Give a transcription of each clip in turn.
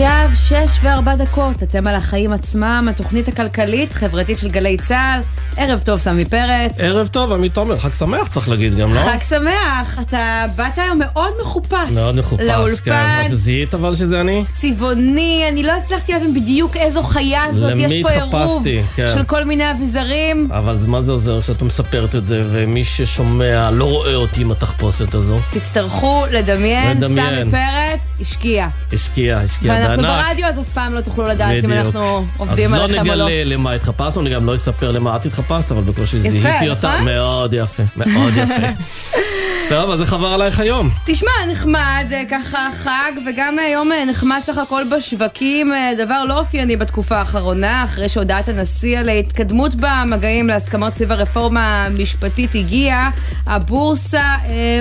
ya עכשיו שש וארבע דקות, אתם על החיים עצמם, התוכנית הכלכלית-חברתית של גלי צה"ל. ערב טוב, סמי פרץ. ערב טוב, עמית תומר, חג שמח צריך להגיד גם, לא? חג שמח, אתה באת היום מאוד מחופש. מאוד מחופש, לאולפן. כן. זיהית אבל שזה אני? צבעוני, אני לא הצלחתי להבין בדיוק איזו חיה זאת, למי יש פה עירוב כן. של כל מיני אביזרים. אבל מה זה עוזר שאת מספרת את זה, ומי ששומע לא רואה אותי עם התחפושת הזו? תצטרכו לדמיין, לדמיין. סמי פרץ השקיע. השקיע, השקיע ואנחנו. ברדיו, אז אף פעם לא תוכלו לדעת אם. אנחנו עובדים אז עליכם לא או לא. נגלה למה התחפשנו, אני גם לא אספר למה את התחפשת, אבל בקושי זיהיתי אותה. נכון? מאוד יפה, מאוד יפה. טוב, אז איך עבר עלייך היום? תשמע, נחמד, אה, ככה חג, וגם אה, יום אה, נחמד סך הכל בשווקים, אה, דבר לא אופייני בתקופה האחרונה, אחרי שהודעת הנשיא על ההתקדמות במגעים להסכמות סביב הרפורמה המשפטית הגיעה, הבורסה אה,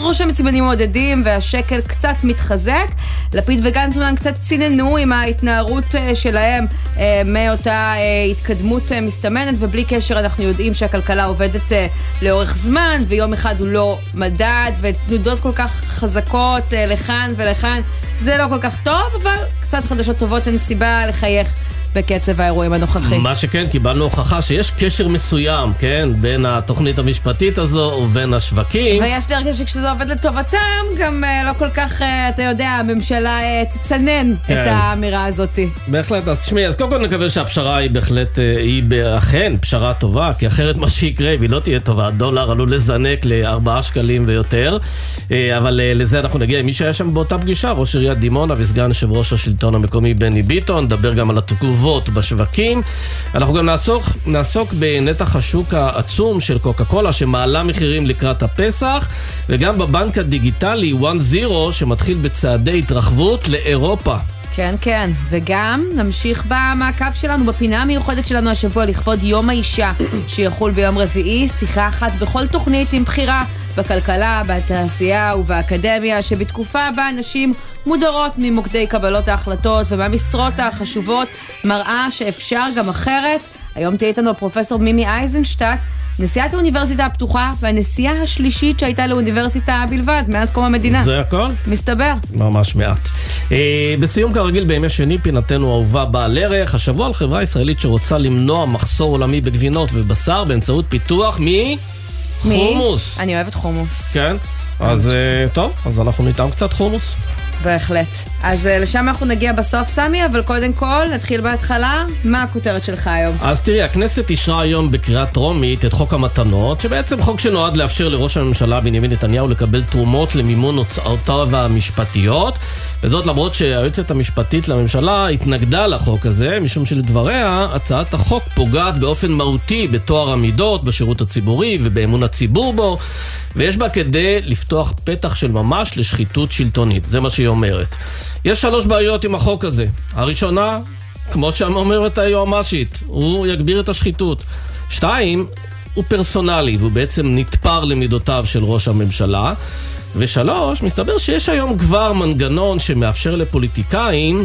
רושמת סימנים מעודדים והשקל קצת מתחזק. לפיד וגנץ אומנם קצת ציננו עם ההתנערות אה, שלהם אה, מאותה אה, התקדמות מסתמנת, ובלי קשר אנחנו יודעים שהכלכלה עובדת לאורך זמן, ויום אחד הוא לא מדד, ותנודות כל כך חזקות לכאן ולכאן, זה לא כל כך טוב, אבל קצת חדשות טובות אין סיבה לחייך בקצב האירועים הנוכחי. מה שכן, קיבלנו הוכחה שיש קשר מסוים, כן, בין התוכנית המשפטית הזו ובין השווקים. ויש לי הרגשה שכשזה עובד לטובתם, גם אה, לא כל כך, אה, אתה יודע, הממשלה אה, תצנן כן. את האמירה הזאת. בהחלט, אז תשמעי, אז קודם כל נקווה שהפשרה היא בהחלט, היא אכן פשרה טובה, כי אחרת מה שיקרה, והיא לא תהיה טובה, הדולר עלול לזנק לארבעה שקלים ויותר, אבל לזה אנחנו נגיע. מי שהיה שם באותה פגישה, ראש עיריית דימונה וסגן יושב ראש השלטון המקומי בני ביטון, נדבר גם על התגובות בשווקים. אנחנו גם נעסוק, נעסוק בנתח השוק העצום של קוקה קולה, שמעלה מחירים לקראת הפסח, וגם בבנק הדיגיטלי 1-0, שמתחיל בצעדי התרחבות לאירופה. כן, כן, וגם נמשיך במעקב שלנו, בפינה המיוחדת שלנו השבוע לכבוד יום האישה, שיחול ביום רביעי, שיחה אחת בכל תוכנית עם בחירה בכלכלה, בתעשייה ובאקדמיה, שבתקופה בה נשים מודרות ממוקדי קבלות ההחלטות ומהמשרות החשובות, מראה שאפשר גם אחרת. היום תהיה איתנו הפרופסור מימי אייזנשטט, נשיאת האוניברסיטה הפתוחה והנשיאה השלישית שהייתה לאוניברסיטה בלבד מאז קום המדינה. זה הכל? מסתבר. ממש מעט. אה, בסיום כרגיל בימי שני, פינתנו האהובה בעל ערך. השבוע על חברה ישראלית שרוצה למנוע מחסור עולמי בגבינות ובשר באמצעות פיתוח מי? מחומוס. אני אוהבת חומוס. כן? אז אה, טוב, אז אנחנו נטעם קצת חומוס. בהחלט. אז אה, לשם אנחנו נגיע בסוף, סמי, אבל קודם כל, נתחיל בהתחלה. מה הכותרת שלך היום? אז תראי, הכנסת אישרה היום בקריאה טרומית את חוק המתנות, שבעצם חוק שנועד לאפשר לראש הממשלה בנימין נתניהו לקבל תרומות למימון הוצאותיו המשפטיות, וזאת למרות שהיועצת המשפטית לממשלה התנגדה לחוק הזה, משום שלדבריה, הצעת החוק פוגעת באופן מהותי בטוהר המידות, בשירות הציבורי ובאמון הציבור בו, ויש בה כדי לפתוח פתח של ממש לשחיתות שלטונית, זה מה שהיא אומרת. יש שלוש בעיות עם החוק הזה. הראשונה, כמו שאומרת היועמ"שית, הוא יגביר את השחיתות. שתיים, הוא פרסונלי, והוא בעצם נתפר למידותיו של ראש הממשלה. ושלוש, מסתבר שיש היום כבר מנגנון שמאפשר לפוליטיקאים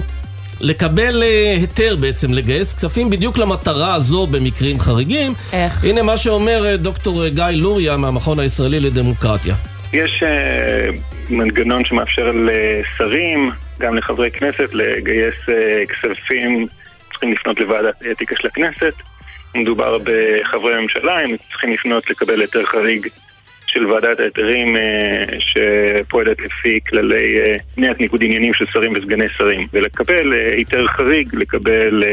לקבל אה, היתר בעצם, לגייס כספים בדיוק למטרה הזו במקרים חריגים. איך? הנה מה שאומר אה, דוקטור גיא לוריה מהמכון הישראלי לדמוקרטיה. יש אה, מנגנון שמאפשר לשרים, גם לחברי כנסת, לגייס אה, כספים, צריכים לפנות לוועדת האתיקה של הכנסת. מדובר בחברי ממשלה, הם צריכים לפנות לקבל היתר חריג של ועדת ההיתרים אה, שפועלת לפי כללי אה, מניעת ניגוד עניינים של שרים וסגני שרים, ולקבל אה, היתר חריג, לקבל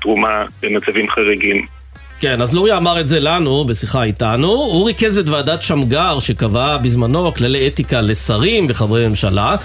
תרומה במצבים חריגים. כן, אז לוריה אמר את זה לנו בשיחה איתנו. הוא ריכז את ועדת שמגר שקבעה בזמנו כללי אתיקה לשרים וחברי ממשלה.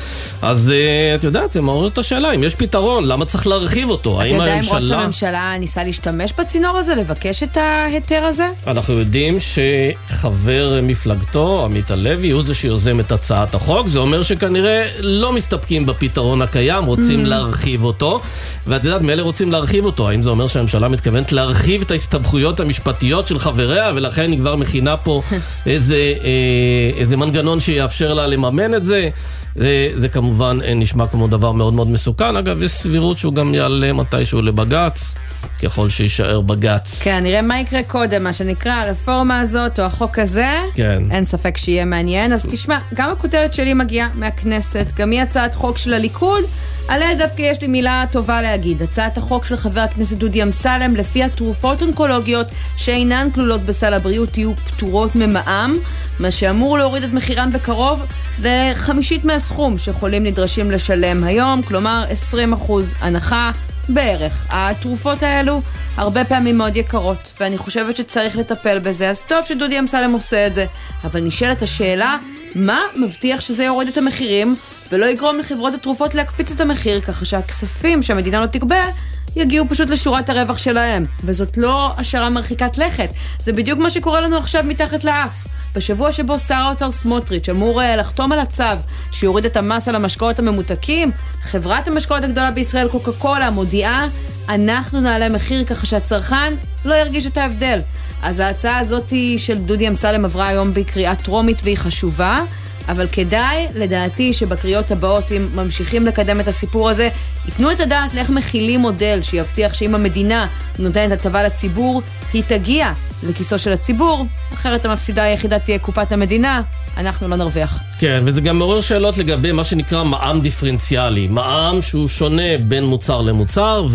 אז uh, את יודעת, זה מעורר את השאלה אם יש פתרון, למה צריך להרחיב אותו? אתה האם יודע אם ראש הממשלה... הממשלה ניסה להשתמש בצינור הזה, לבקש את ההיתר הזה? אנחנו יודעים שחבר מפלגתו, עמית הלוי, הוא זה שיוזם את הצעת החוק. זה אומר שכנראה לא מסתפקים בפתרון הקיים, רוצים להרחיב אותו. ואת יודעת, מאלה רוצים להרחיב אותו. האם זה אומר שהממשלה מתכוונת להרחיב את ההסתבכויות המשפטיות של חבריה, ולכן היא כבר מכינה פה איזה, אה, איזה מנגנון שיאפשר לה לממן את זה? זה, זה כמובן אה, נשמע כמו דבר מאוד מאוד מסוכן. אגב, יש סבירות שהוא גם יעלה מתישהו לבג"ץ. ככל שיישאר בג"ץ. כן, נראה מה יקרה קודם, מה שנקרא הרפורמה הזאת או החוק הזה. כן. אין ספק שיהיה מעניין. אז תשמע, גם הכותרת שלי מגיעה מהכנסת, גם היא הצעת חוק של הליכוד, עליה דווקא יש לי מילה טובה להגיד. הצעת החוק של חבר הכנסת דודי אמסלם, לפיה תרופות אונקולוגיות שאינן כלולות בסל הבריאות יהיו פטורות ממע"מ, מה שאמור להוריד את מחירן בקרוב לחמישית מהסכום שחולים נדרשים לשלם היום, כלומר 20% הנחה. בערך. התרופות האלו הרבה פעמים מאוד יקרות, ואני חושבת שצריך לטפל בזה, אז טוב שדודי אמסלם עושה את זה. אבל נשאלת השאלה, מה מבטיח שזה יוריד את המחירים, ולא יגרום לחברות התרופות להקפיץ את המחיר, ככה שהכספים שהמדינה לא תגבה, יגיעו פשוט לשורת הרווח שלהם. וזאת לא השערה מרחיקת לכת, זה בדיוק מה שקורה לנו עכשיו מתחת לאף. בשבוע שבו שר האוצר סמוטריץ' אמור uh, לחתום על הצו שיוריד את המס על המשקאות הממותקים, חברת המשקאות הגדולה בישראל, קוקה קולה, מודיעה, אנחנו נעלה מחיר ככה שהצרכן לא ירגיש את ההבדל. אז ההצעה הזאת של דודי אמסלם עברה היום בקריאה טרומית והיא חשובה. אבל כדאי, לדעתי, שבקריאות הבאות, אם ממשיכים לקדם את הסיפור הזה, ייתנו את הדעת לאיך מכילים מודל שיבטיח שאם המדינה נותנת הטבה לציבור, היא תגיע לכיסו של הציבור, אחרת המפסידה היחידה תהיה קופת המדינה, אנחנו לא נרוויח. כן, וזה גם מעורר שאלות לגבי מה שנקרא מע"מ דיפרנציאלי. מע"מ שהוא שונה בין מוצר למוצר,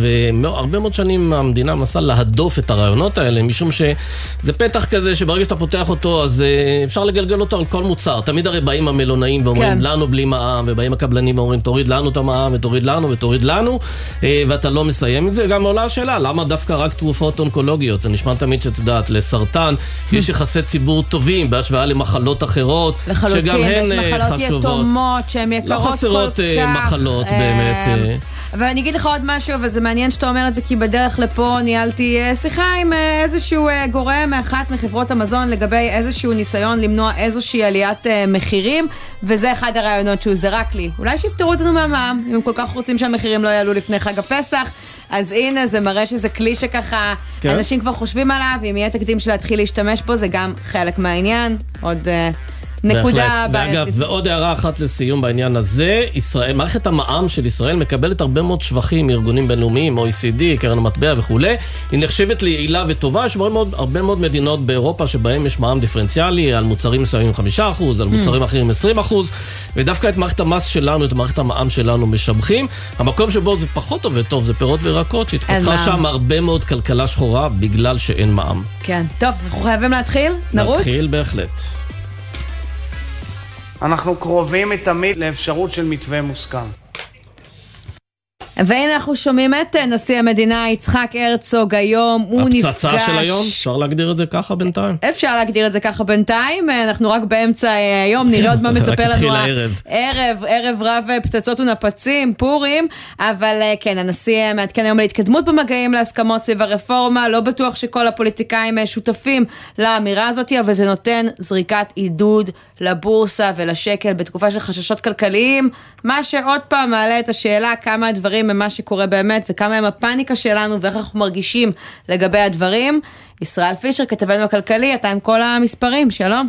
והרבה מאוד שנים המדינה מנסה להדוף את הרעיונות האלה, משום שזה פתח כזה שברגע שאתה פותח אותו, אז אה, אפשר לגלגל אותו על כל מוצר. תמיד הרי המלונאים ואומרים, כן. לנו בלי מע"מ, ובאים הקבלנים ואומרים, תוריד לנו את המע"מ, ותוריד לנו, ותוריד לנו, אה, ואתה לא מסיים את זה. וגם עולה השאלה, למה דווקא רק תרופות אונקולוגיות? זה נשמע תמיד שאת יודעת, לסרטן, יש יחסי ציבור טובים בהשוואה למחלות אחרות, שגם הן אה, חשובות. לחלוטין, יש מחלות יתומות שהן יקרות כל כך. לא חסרות אה, מחלות באמת. ואני אגיד לך עוד משהו, אבל זה מעניין שאתה אומר את זה, כי בדרך לפה ניהלתי שיחה עם איזשהו גורם מאחת מחברות המזון לגבי איזשהו ניסיון למנוע איזושהי עליית מחירים, וזה אחד הרעיונות שהוא זרק לי. אולי שיפטרו אותנו מהמע"מ, אם הם כל כך רוצים שהמחירים לא יעלו לפני חג הפסח. אז הנה, זה מראה שזה כלי שככה, כן. אנשים כבר חושבים עליו, אם יהיה תקדים של להתחיל להשתמש בו, זה גם חלק מהעניין. עוד... Uh, נקודה בעייתית. ואגב, ועוד הערה אחת לסיום בעניין הזה, ישראל, מערכת המע"מ של ישראל מקבלת הרבה מאוד שבחים מארגונים בינלאומיים, OECD, קרן המטבע וכולי. היא נחשבת ליעילה וטובה, יש מאוד, הרבה מאוד מדינות באירופה שבהן יש מע"מ דיפרנציאלי, על מוצרים מסוימים 5%, על מוצרים mm. אחרים 20%, ודווקא את מערכת המס שלנו, את מערכת המע"מ שלנו משבחים. המקום שבו זה פחות עובד טוב זה פירות וירקות, שהתפתחה שם הרבה מאוד כלכלה שחורה בגלל שאין מע"מ. כן, טוב, אנחנו חייבים להתחיל? נרוץ? נתחיל בהחלט. אנחנו קרובים מתמיד לאפשרות של מתווה מוסכם. והנה אנחנו שומעים את אה, נשיא המדינה יצחק הרצוג היום, הוא נפגש... הפצצה של היום? אפשר להגדיר את זה ככה בינתיים? אפשר להגדיר את זה ככה בינתיים, אה, אנחנו רק באמצע אה, היום, נראה עוד מה מצפה לנו. הערב. ערב, ערב רב פצצות ונפצים, פורים, אבל כן, הנשיא מעדכן היום להתקדמות במגעים להסכמות סביב הרפורמה, לא בטוח שכל הפוליטיקאים שותפים לאמירה הזאת, אבל זה נותן זריקת עידוד לבורסה ולשקל בתקופה של חששות כלכליים, מה שעוד פעם מעלה את השאלה כמה הדברים הם מה שקורה באמת וכמה הם הפאניקה שלנו ואיך אנחנו מרגישים לגבי הדברים. ישראל פישר, כתבנו הכלכלי, אתה עם כל המספרים, שלום.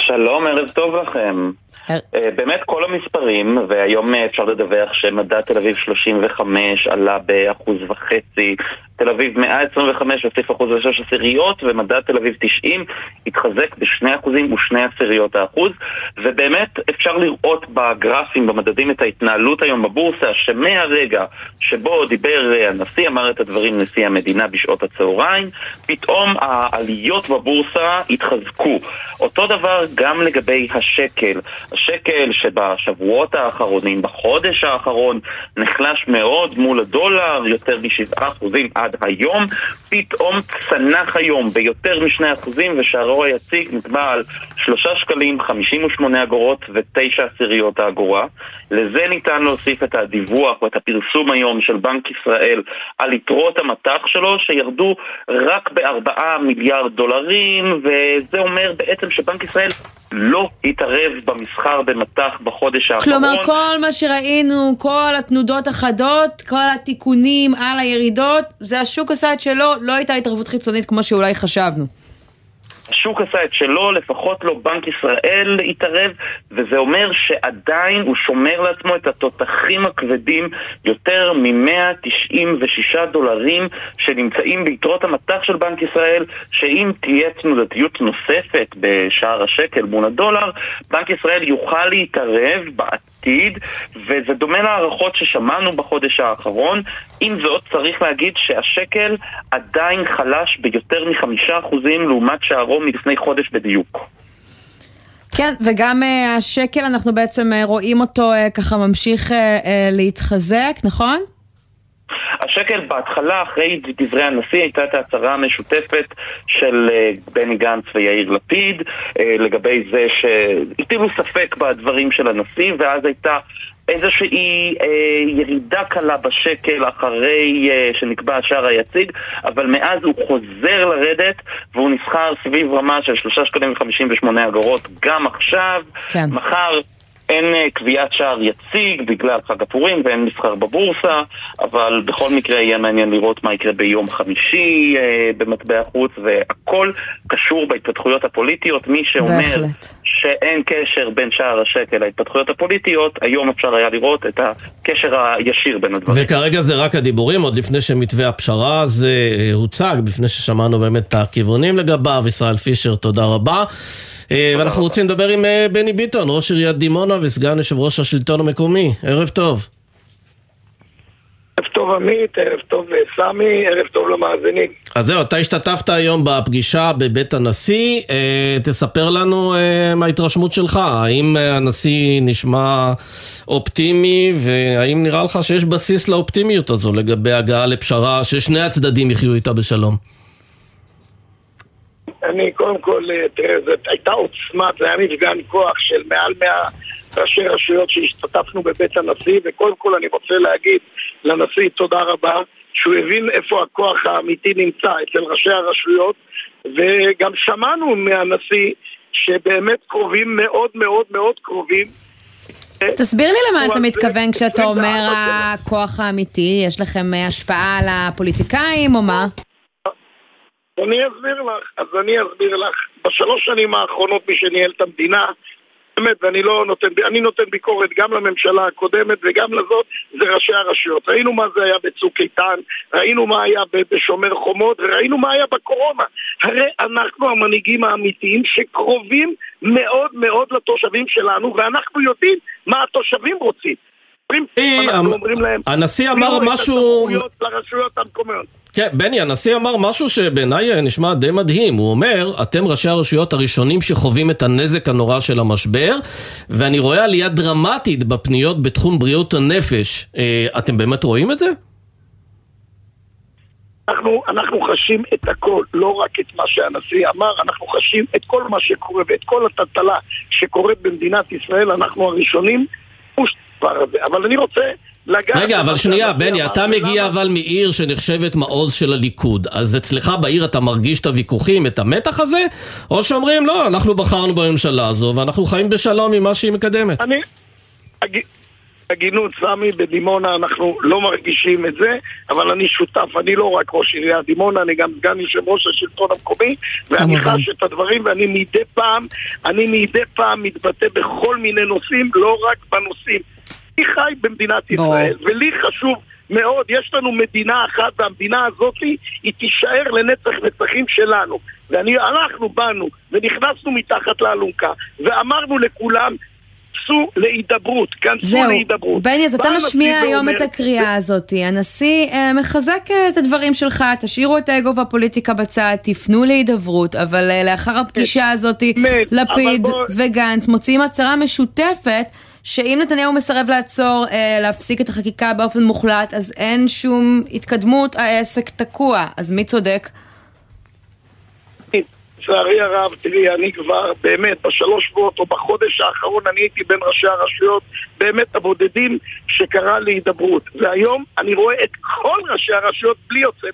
שלום, ערב טוב לכם. אה, באמת כל המספרים, והיום אפשר לדווח שמדד תל אביב 35 עלה באחוז וחצי, תל אביב 125 הוסיף אחוז ושש עשיריות, ומדד תל אביב 90 התחזק בשני אחוזים ושני עשיריות האחוז, ובאמת אפשר לראות בגרפים, במדדים, את ההתנהלות היום בבורסה, שמהרגע שבו דיבר הנשיא, אמר את הדברים נשיא המדינה בשעות הצהריים, פתאום העליות בבורסה התחזקו. אותו דבר גם לגבי השקל. השקל שבשבועות האחרונים, בחודש האחרון, נחלש מאוד מול הדולר, יותר משבעה אחוזים עד היום, פתאום צנח היום ביותר משני אחוזים ושערו היציג נקבע על שלושה שקלים, חמישים ושמונה אגורות ותשע עשיריות האגורה. לזה ניתן להוסיף את הדיווח ואת הפרסום היום של בנק ישראל על יתרות המטח שלו שירדו רק בארבעה מיליארד דולרים וזה אומר בעצם שבנק ישראל לא התערב במסחר במטח בחודש האחרון. כלומר, כל מה שראינו, כל התנודות החדות, כל התיקונים על הירידות, זה השוק עשה את שלו, לא הייתה התערבות חיצונית כמו שאולי חשבנו. השוק עשה את שלו, לפחות לא בנק ישראל התערב, וזה אומר שעדיין הוא שומר לעצמו את התותחים הכבדים, יותר מ-196 דולרים שנמצאים ביתרות המטח של בנק ישראל, שאם תהיה תנודתיות נוספת בשער השקל מול הדולר, בנק ישראל יוכל להתערב בעתיד, וזה דומה להערכות ששמענו בחודש האחרון. עם זאת, צריך להגיד שהשקל עדיין חלש ביותר מחמישה אחוזים לעומת שערו מלפני חודש בדיוק. כן, וגם uh, השקל, אנחנו בעצם uh, רואים אותו uh, ככה ממשיך uh, uh, להתחזק, נכון? השקל בהתחלה, אחרי דברי הנשיא, הייתה את ההצהרה המשותפת של בני גנץ ויאיר לפיד לגבי זה שהטילו ספק בדברים של הנשיא, ואז הייתה איזושהי אה, ירידה קלה בשקל אחרי אה, שנקבע השער היציג, אבל מאז הוא חוזר לרדת והוא נסחר סביב רמה של 3 שקלים ו-58 אגורות גם עכשיו. כן. מחר אין אה, קביעת שער יציג בגלל חג הפורים ואין מסחר בבורסה, אבל בכל מקרה יהיה מעניין לראות מה יקרה ביום חמישי אה, במטבע חוץ, והכל קשור בהתפתחויות הפוליטיות. מי שאומר בהחלט. שאין קשר בין שער השקל להתפתחויות הפוליטיות, היום אפשר היה לראות את הקשר הישיר בין הדברים. וכרגע זה רק הדיבורים, עוד לפני שמתווה הפשרה הזה אה, הוצג, לפני ששמענו באמת את הכיוונים לגביו. ישראל פישר, תודה רבה. אה, ואנחנו רוצים לדבר עם אה, בני ביטון, ראש עיריית דימונה וסגן יושב ראש השלטון המקומי. ערב טוב. ערב טוב עמית, ערב טוב אה, סמי, ערב טוב למאזינים. אז זהו, אתה השתתפת היום בפגישה בבית הנשיא, תספר לנו מה ההתרשמות שלך, האם הנשיא נשמע אופטימי, והאם נראה לך שיש בסיס לאופטימיות הזו לגבי הגעה לפשרה ששני הצדדים יחיו איתה בשלום? אני קודם כל, אה, תראה, זאת הייתה עוצמה, זה היה מפגן כוח של מעל מאה ראשי רשויות שהשתתפנו בבית הנשיא, וקודם כל אני רוצה להגיד לנשיא תודה רבה, שהוא הבין איפה הכוח האמיתי נמצא אצל ראשי הרשויות, וגם שמענו מהנשיא שבאמת קרובים מאוד מאוד מאוד קרובים. תסביר לי למה אתה מתכוון כשאתה אומר הכוח האמיתי, יש לכם אה, השפעה על הפוליטיקאים או מה? אני אסביר לך, אז אני אסביר לך. בשלוש שנים האחרונות מי שניהל את המדינה, באמת, ואני לא נותן, אני נותן ביקורת גם לממשלה הקודמת וגם לזאת, זה ראשי הרשויות. ראינו מה זה היה בצוק איתן, ראינו מה היה בשומר חומות, וראינו מה היה בקורונה. הרי אנחנו המנהיגים האמיתיים שקרובים מאוד מאוד לתושבים שלנו, ואנחנו יודעים מה התושבים רוצים. הנשיא אמר משהו... לרשויות המקומיות. כן, בני, הנשיא אמר משהו שבעיניי נשמע די מדהים. הוא אומר, אתם ראשי הרשויות הראשונים שחווים את הנזק הנורא של המשבר, ואני רואה עלייה דרמטית בפניות בתחום בריאות הנפש. אה, אתם באמת רואים את זה? אנחנו, אנחנו חשים את הכל, לא רק את מה שהנשיא אמר, אנחנו חשים את כל מה שקורה ואת כל הטלטלה שקורית במדינת ישראל, אנחנו הראשונים. אבל אני רוצה רגע, אבל שנייה, בני, אתה מגיע אבל מעיר שנחשבת מעוז של הליכוד, אז אצלך בעיר אתה מרגיש את הוויכוחים, את המתח הזה? או שאומרים, לא, אנחנו בחרנו בממשלה הזו ואנחנו חיים בשלום עם מה שהיא מקדמת? אני... הגינות, סמי, בדימונה אנחנו לא מרגישים את זה, אבל אני שותף, אני לא רק ראש עיריית דימונה, אני גם סגן יושב ראש השלטון המקומי, ואני חש את הדברים, ואני מדי פעם, אני מדי פעם מתבטא בכל מיני נושאים, לא רק בנושאים אני חי במדינת ישראל, ולי חשוב מאוד, יש לנו מדינה אחת, והמדינה הזאת היא תישאר לנצח נצחים שלנו. ואנחנו באנו ונכנסנו מתחת לאלונקה, ואמרנו לכולם, כנסו להידברות, כנסו להידברות. זהו, בני, אז אתה משמיע היום את הקריאה הזאת. הנשיא אה, מחזק אה, את הדברים שלך, תשאירו את האגו והפוליטיקה בצד, תפנו להידברות, אבל אה, לאחר הפגישה הזאת, לפיד וגנץ מוציאים הצהרה משותפת. שאם נתניהו מסרב לעצור, אה, להפסיק את החקיקה באופן מוחלט, אז אין שום התקדמות, העסק תקוע. אז מי צודק? לצערי הרב, תראי, אני כבר באמת בשלוש שבועות או בחודש האחרון אני הייתי בין ראשי הרשויות באמת הבודדים שקרא להידברות. והיום אני רואה את כל ראשי הרשויות בלי יוצא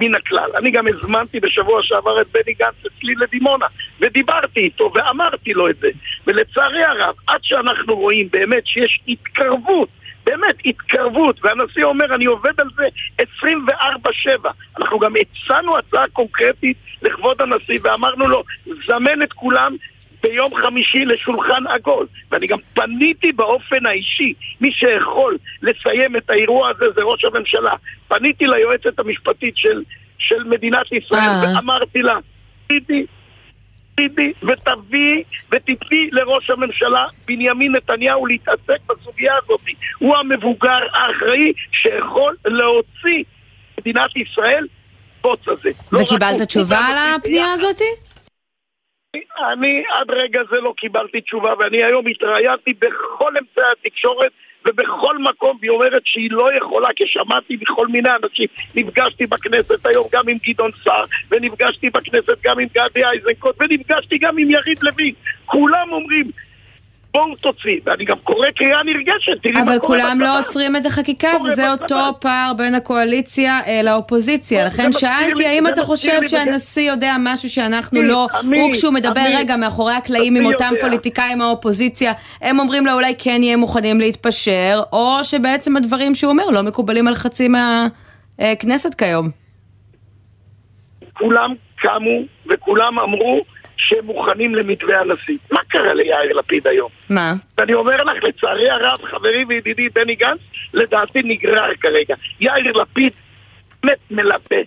מן הכלל. אני גם הזמנתי בשבוע שעבר את בני גנץ אצלי לדימונה, ודיברתי איתו ואמרתי לו את זה. ולצערי הרב, עד שאנחנו רואים באמת שיש התקרבות באמת, התקרבות, והנשיא אומר, אני עובד על זה 24-7. אנחנו גם הצענו הצעה קונקרטית לכבוד הנשיא ואמרנו לו, זמן את כולם ביום חמישי לשולחן עגול. ואני גם פניתי באופן האישי, מי שיכול לסיים את האירוע הזה זה ראש הממשלה. פניתי ליועצת המשפטית של, של מדינת ישראל אה. ואמרתי לה, פידי, פידי, ותביאי ותתני לראש הממשלה בנימין נתניהו להתעסק בסוגיה הזאת. הוא המבוגר האחראי שיכול להוציא מדינת ישראל בוץ הזה. לא וקיבלת לא תשובה על הפנייה הזאת? אני עד רגע זה לא קיבלתי תשובה ואני היום התראיינתי בכל אמצעי התקשורת ובכל מקום והיא אומרת שהיא לא יכולה כי שמעתי מכל מיני אנשים נפגשתי בכנסת היום גם עם גדעון סער ונפגשתי בכנסת גם עם גדי איזנקוט ונפגשתי גם עם יריב לוין כולם אומרים בואו תוציא, ואני גם קורא קריאה נרגשת, תראי מה קורה אבל כולם לא עוצרים את החקיקה, וזה אותו פער בין הקואליציה אה, לאופוזיציה. לכן שאלתי, האם אתה חושב שהנשיא יודע משהו שאנחנו לא... הוא כשהוא מדבר רגע מאחורי הקלעים עם אותם פוליטיקאים מהאופוזיציה, הם אומרים לו אולי כן יהיה מוכנים להתפשר, או שבעצם הדברים שהוא אומר לא מקובלים על חצי מהכנסת כיום. כולם קמו וכולם אמרו שהם מוכנים למתווה הנשיא. מה קרה ליאיר לפיד היום? מה? ואני אומר לך, לצערי הרב, חברי וידידי בני גנץ, לדעתי נגרר כרגע. יאיר לפיד באמת מלבט.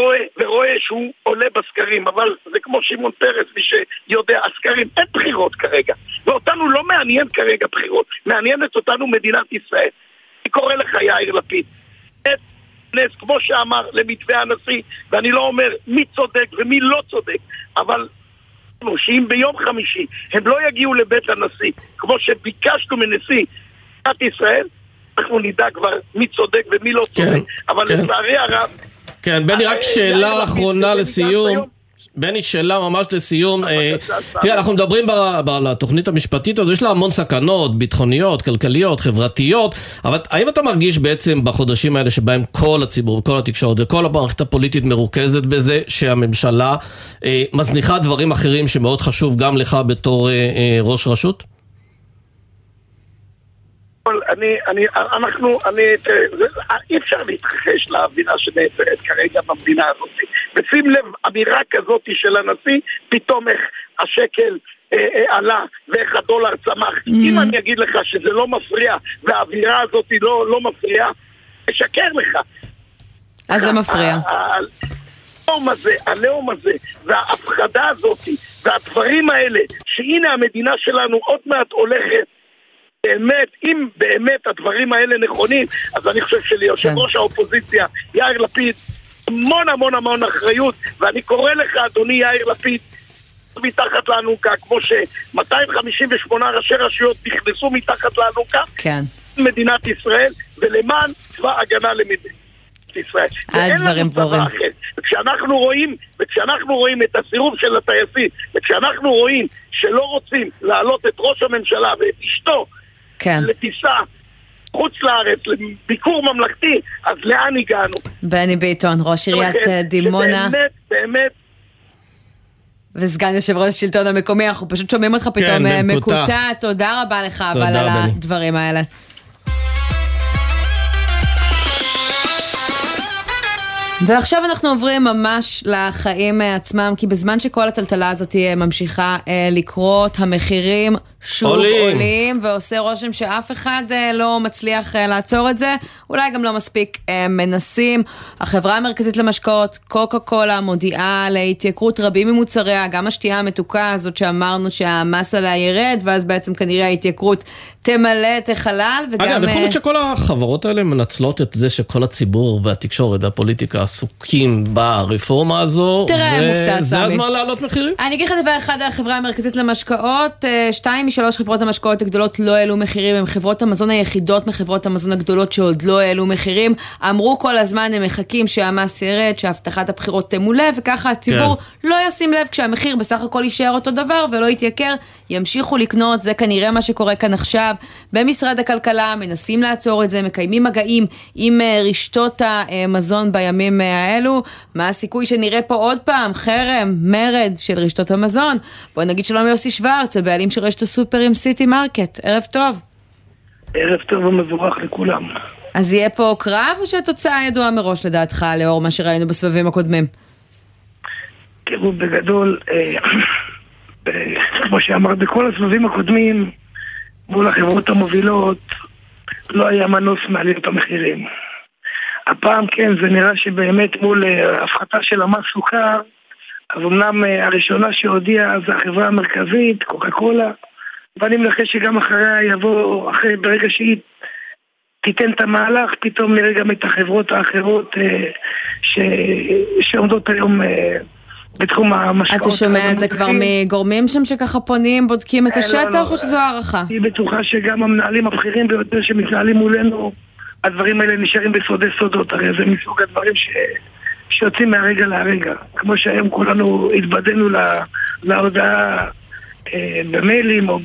רואה ורואה שהוא עולה בסקרים, אבל זה כמו שמעון פרס, מי שיודע, הסקרים, אין בחירות כרגע. ואותנו לא מעניין כרגע בחירות, מעניינת אותנו מדינת ישראל. אני קורא לך, יאיר לפיד, נס, כמו שאמר, למתווה הנשיא, ואני לא אומר מי צודק ומי לא צודק, אבל החלטנו שאם ביום חמישי הם לא יגיעו לבית הנשיא, כמו שביקשנו מנשיא מדינת ישראל, אנחנו נדע כבר מי צודק ומי לא צודק. כן, אבל כן. לצערי הרב... כן, בני, רק שאלה אחרונה לסיום. בני, שאלה ממש לסיום. אה, תראה, אנחנו מדברים על התוכנית המשפטית הזו, יש לה המון סכנות, ביטחוניות, כלכליות, חברתיות, אבל האם אתה מרגיש בעצם בחודשים האלה שבהם כל הציבור וכל התקשורת וכל המערכת הפוליטית מרוכזת בזה שהממשלה אה, מזניחה דברים אחרים שמאוד חשוב גם לך בתור אה, ראש רשות? אני, אני, אנחנו, אני, אי אפשר להתכחש לאווירה שנעצרת כרגע במדינה הזאת. ושים לב, אמירה כזאת של הנשיא, פתאום איך השקל אה, אה, עלה ואיך הדולר צמח. Mm. אם אני אגיד לך שזה לא מפריע והאווירה הזאת לא, לא מפריעה, אשקר לך. אז זה מפריע. הלאום הזה, הלאום הזה, וההפחדה הזאת, והדברים האלה, שהנה המדינה שלנו עוד מעט הולכת באמת, אם באמת הדברים האלה נכונים, אז אני חושב שליושב כן. ראש האופוזיציה, יאיר לפיד, המון המון המון אחריות, ואני קורא לך, אדוני יאיר לפיד, מתחת לאלונקה, כמו ש-258 ראשי רשויות נכנסו מתחת לאלונקה, כן. מדינת ישראל, ולמען צבא הגנה למדינת ישראל. הדברים ברורים. וכשאנחנו רואים, וכשאנחנו רואים את הסירוב של הטייסים, וכשאנחנו רואים שלא רוצים להעלות את ראש הממשלה ואת אשתו כן. לטיסה חוץ לארץ, לביקור ממלכתי, אז לאן הגענו? בני ביטון, ראש עיריית אה, דימונה. שבאמת, באמת... וסגן יושב ראש השלטון המקומי, אנחנו פשוט שומעים אותך פתאום כן, מקוטע. תודה רבה לך, תודה, אבל על הדברים האלה. ועכשיו אנחנו עוברים ממש לחיים אה, עצמם, כי בזמן שכל הטלטלה הזאת ממשיכה לקרות, המחירים שוב עולים. עולים, ועושה רושם שאף אחד אה, לא מצליח אה, לעצור את זה, אולי גם לא מספיק אה, מנסים. החברה המרכזית למשקאות, קוקה קולה, מודיעה להתייקרות רבים ממוצריה, גם השתייה המתוקה הזאת שאמרנו שהמס עליה ירד, ואז בעצם כנראה ההתייקרות תמלא את החלל, וגם... אגב, יכול להיות שכל החברות האלה מנצלות את זה שכל הציבור והתקשורת והפוליטיקה עסוקים ברפורמה הזו, תראה, מופתע, סמי. וזה הזמן להעלות מחירים. אני אגיד לך דבר אחד על החברה המרכזית למשקאות, שתיים משלוש חברות המשקאות הגדולות לא העלו מחירים, הן חברות המזון היחידות מחברות המזון הגדולות שעוד לא העלו מחירים. אמרו כל הזמן, הם מחכים שהמס ירד, שהבטחת הבחירות תמולא, וככה הציבור כן. לא ישים לב כשהמחיר בסך הכל יישאר אותו דבר ולא יתייקר, ימשיכו לקנות, זה כנראה מה שקורה כאן עכשיו. במשרד הכלכלה מנסים לעצור את זה, מקיימים מגעים עם אה, רשתות המזון בימים אה, האלו. מה הסיכוי שנראה פה עוד פעם חרם, מרד של רשתות המזון? בואי נגיד שלום יוסי שוורץ, הבעלים של רשת הסופרים סיטי מרקט. ערב טוב. ערב טוב ומבורך לכולם. אז יהיה פה קרב או שהתוצאה ידועה מראש לדעתך, לאור מה שראינו בסבבים הקודמים? תראו, בגדול, אה, כמו שאמרת, בכל הסבבים הקודמים, מול החברות המובילות, לא היה מנוס מעליות המחירים. הפעם כן, זה נראה שבאמת מול אה, הפחתה של המס סוכר, אז אמנם אה, הראשונה שהודיעה זה החברה המרכזית, קוקה קולה, ואני מנחש שגם אחריה יבוא, אחרי, ברגע שהיא תיתן את המהלך, פתאום נראה גם את החברות האחרות אה, ש, שעומדות היום אה, בתחום המשקעות. אתה שומע את זה כבר מגורמים שם שככה פונים, בודקים את אה, לא, השטח, לא, לא, או שזו הערכה? אני בטוחה שגם המנהלים הבכירים ביותר שמתנהלים מולנו, הדברים האלה נשארים בסודי סודות, הרי זה מסוג הדברים ש... שיוצאים מהרגע להרגע. כמו שהיום כולנו התבדינו להודעה אה, במיילים או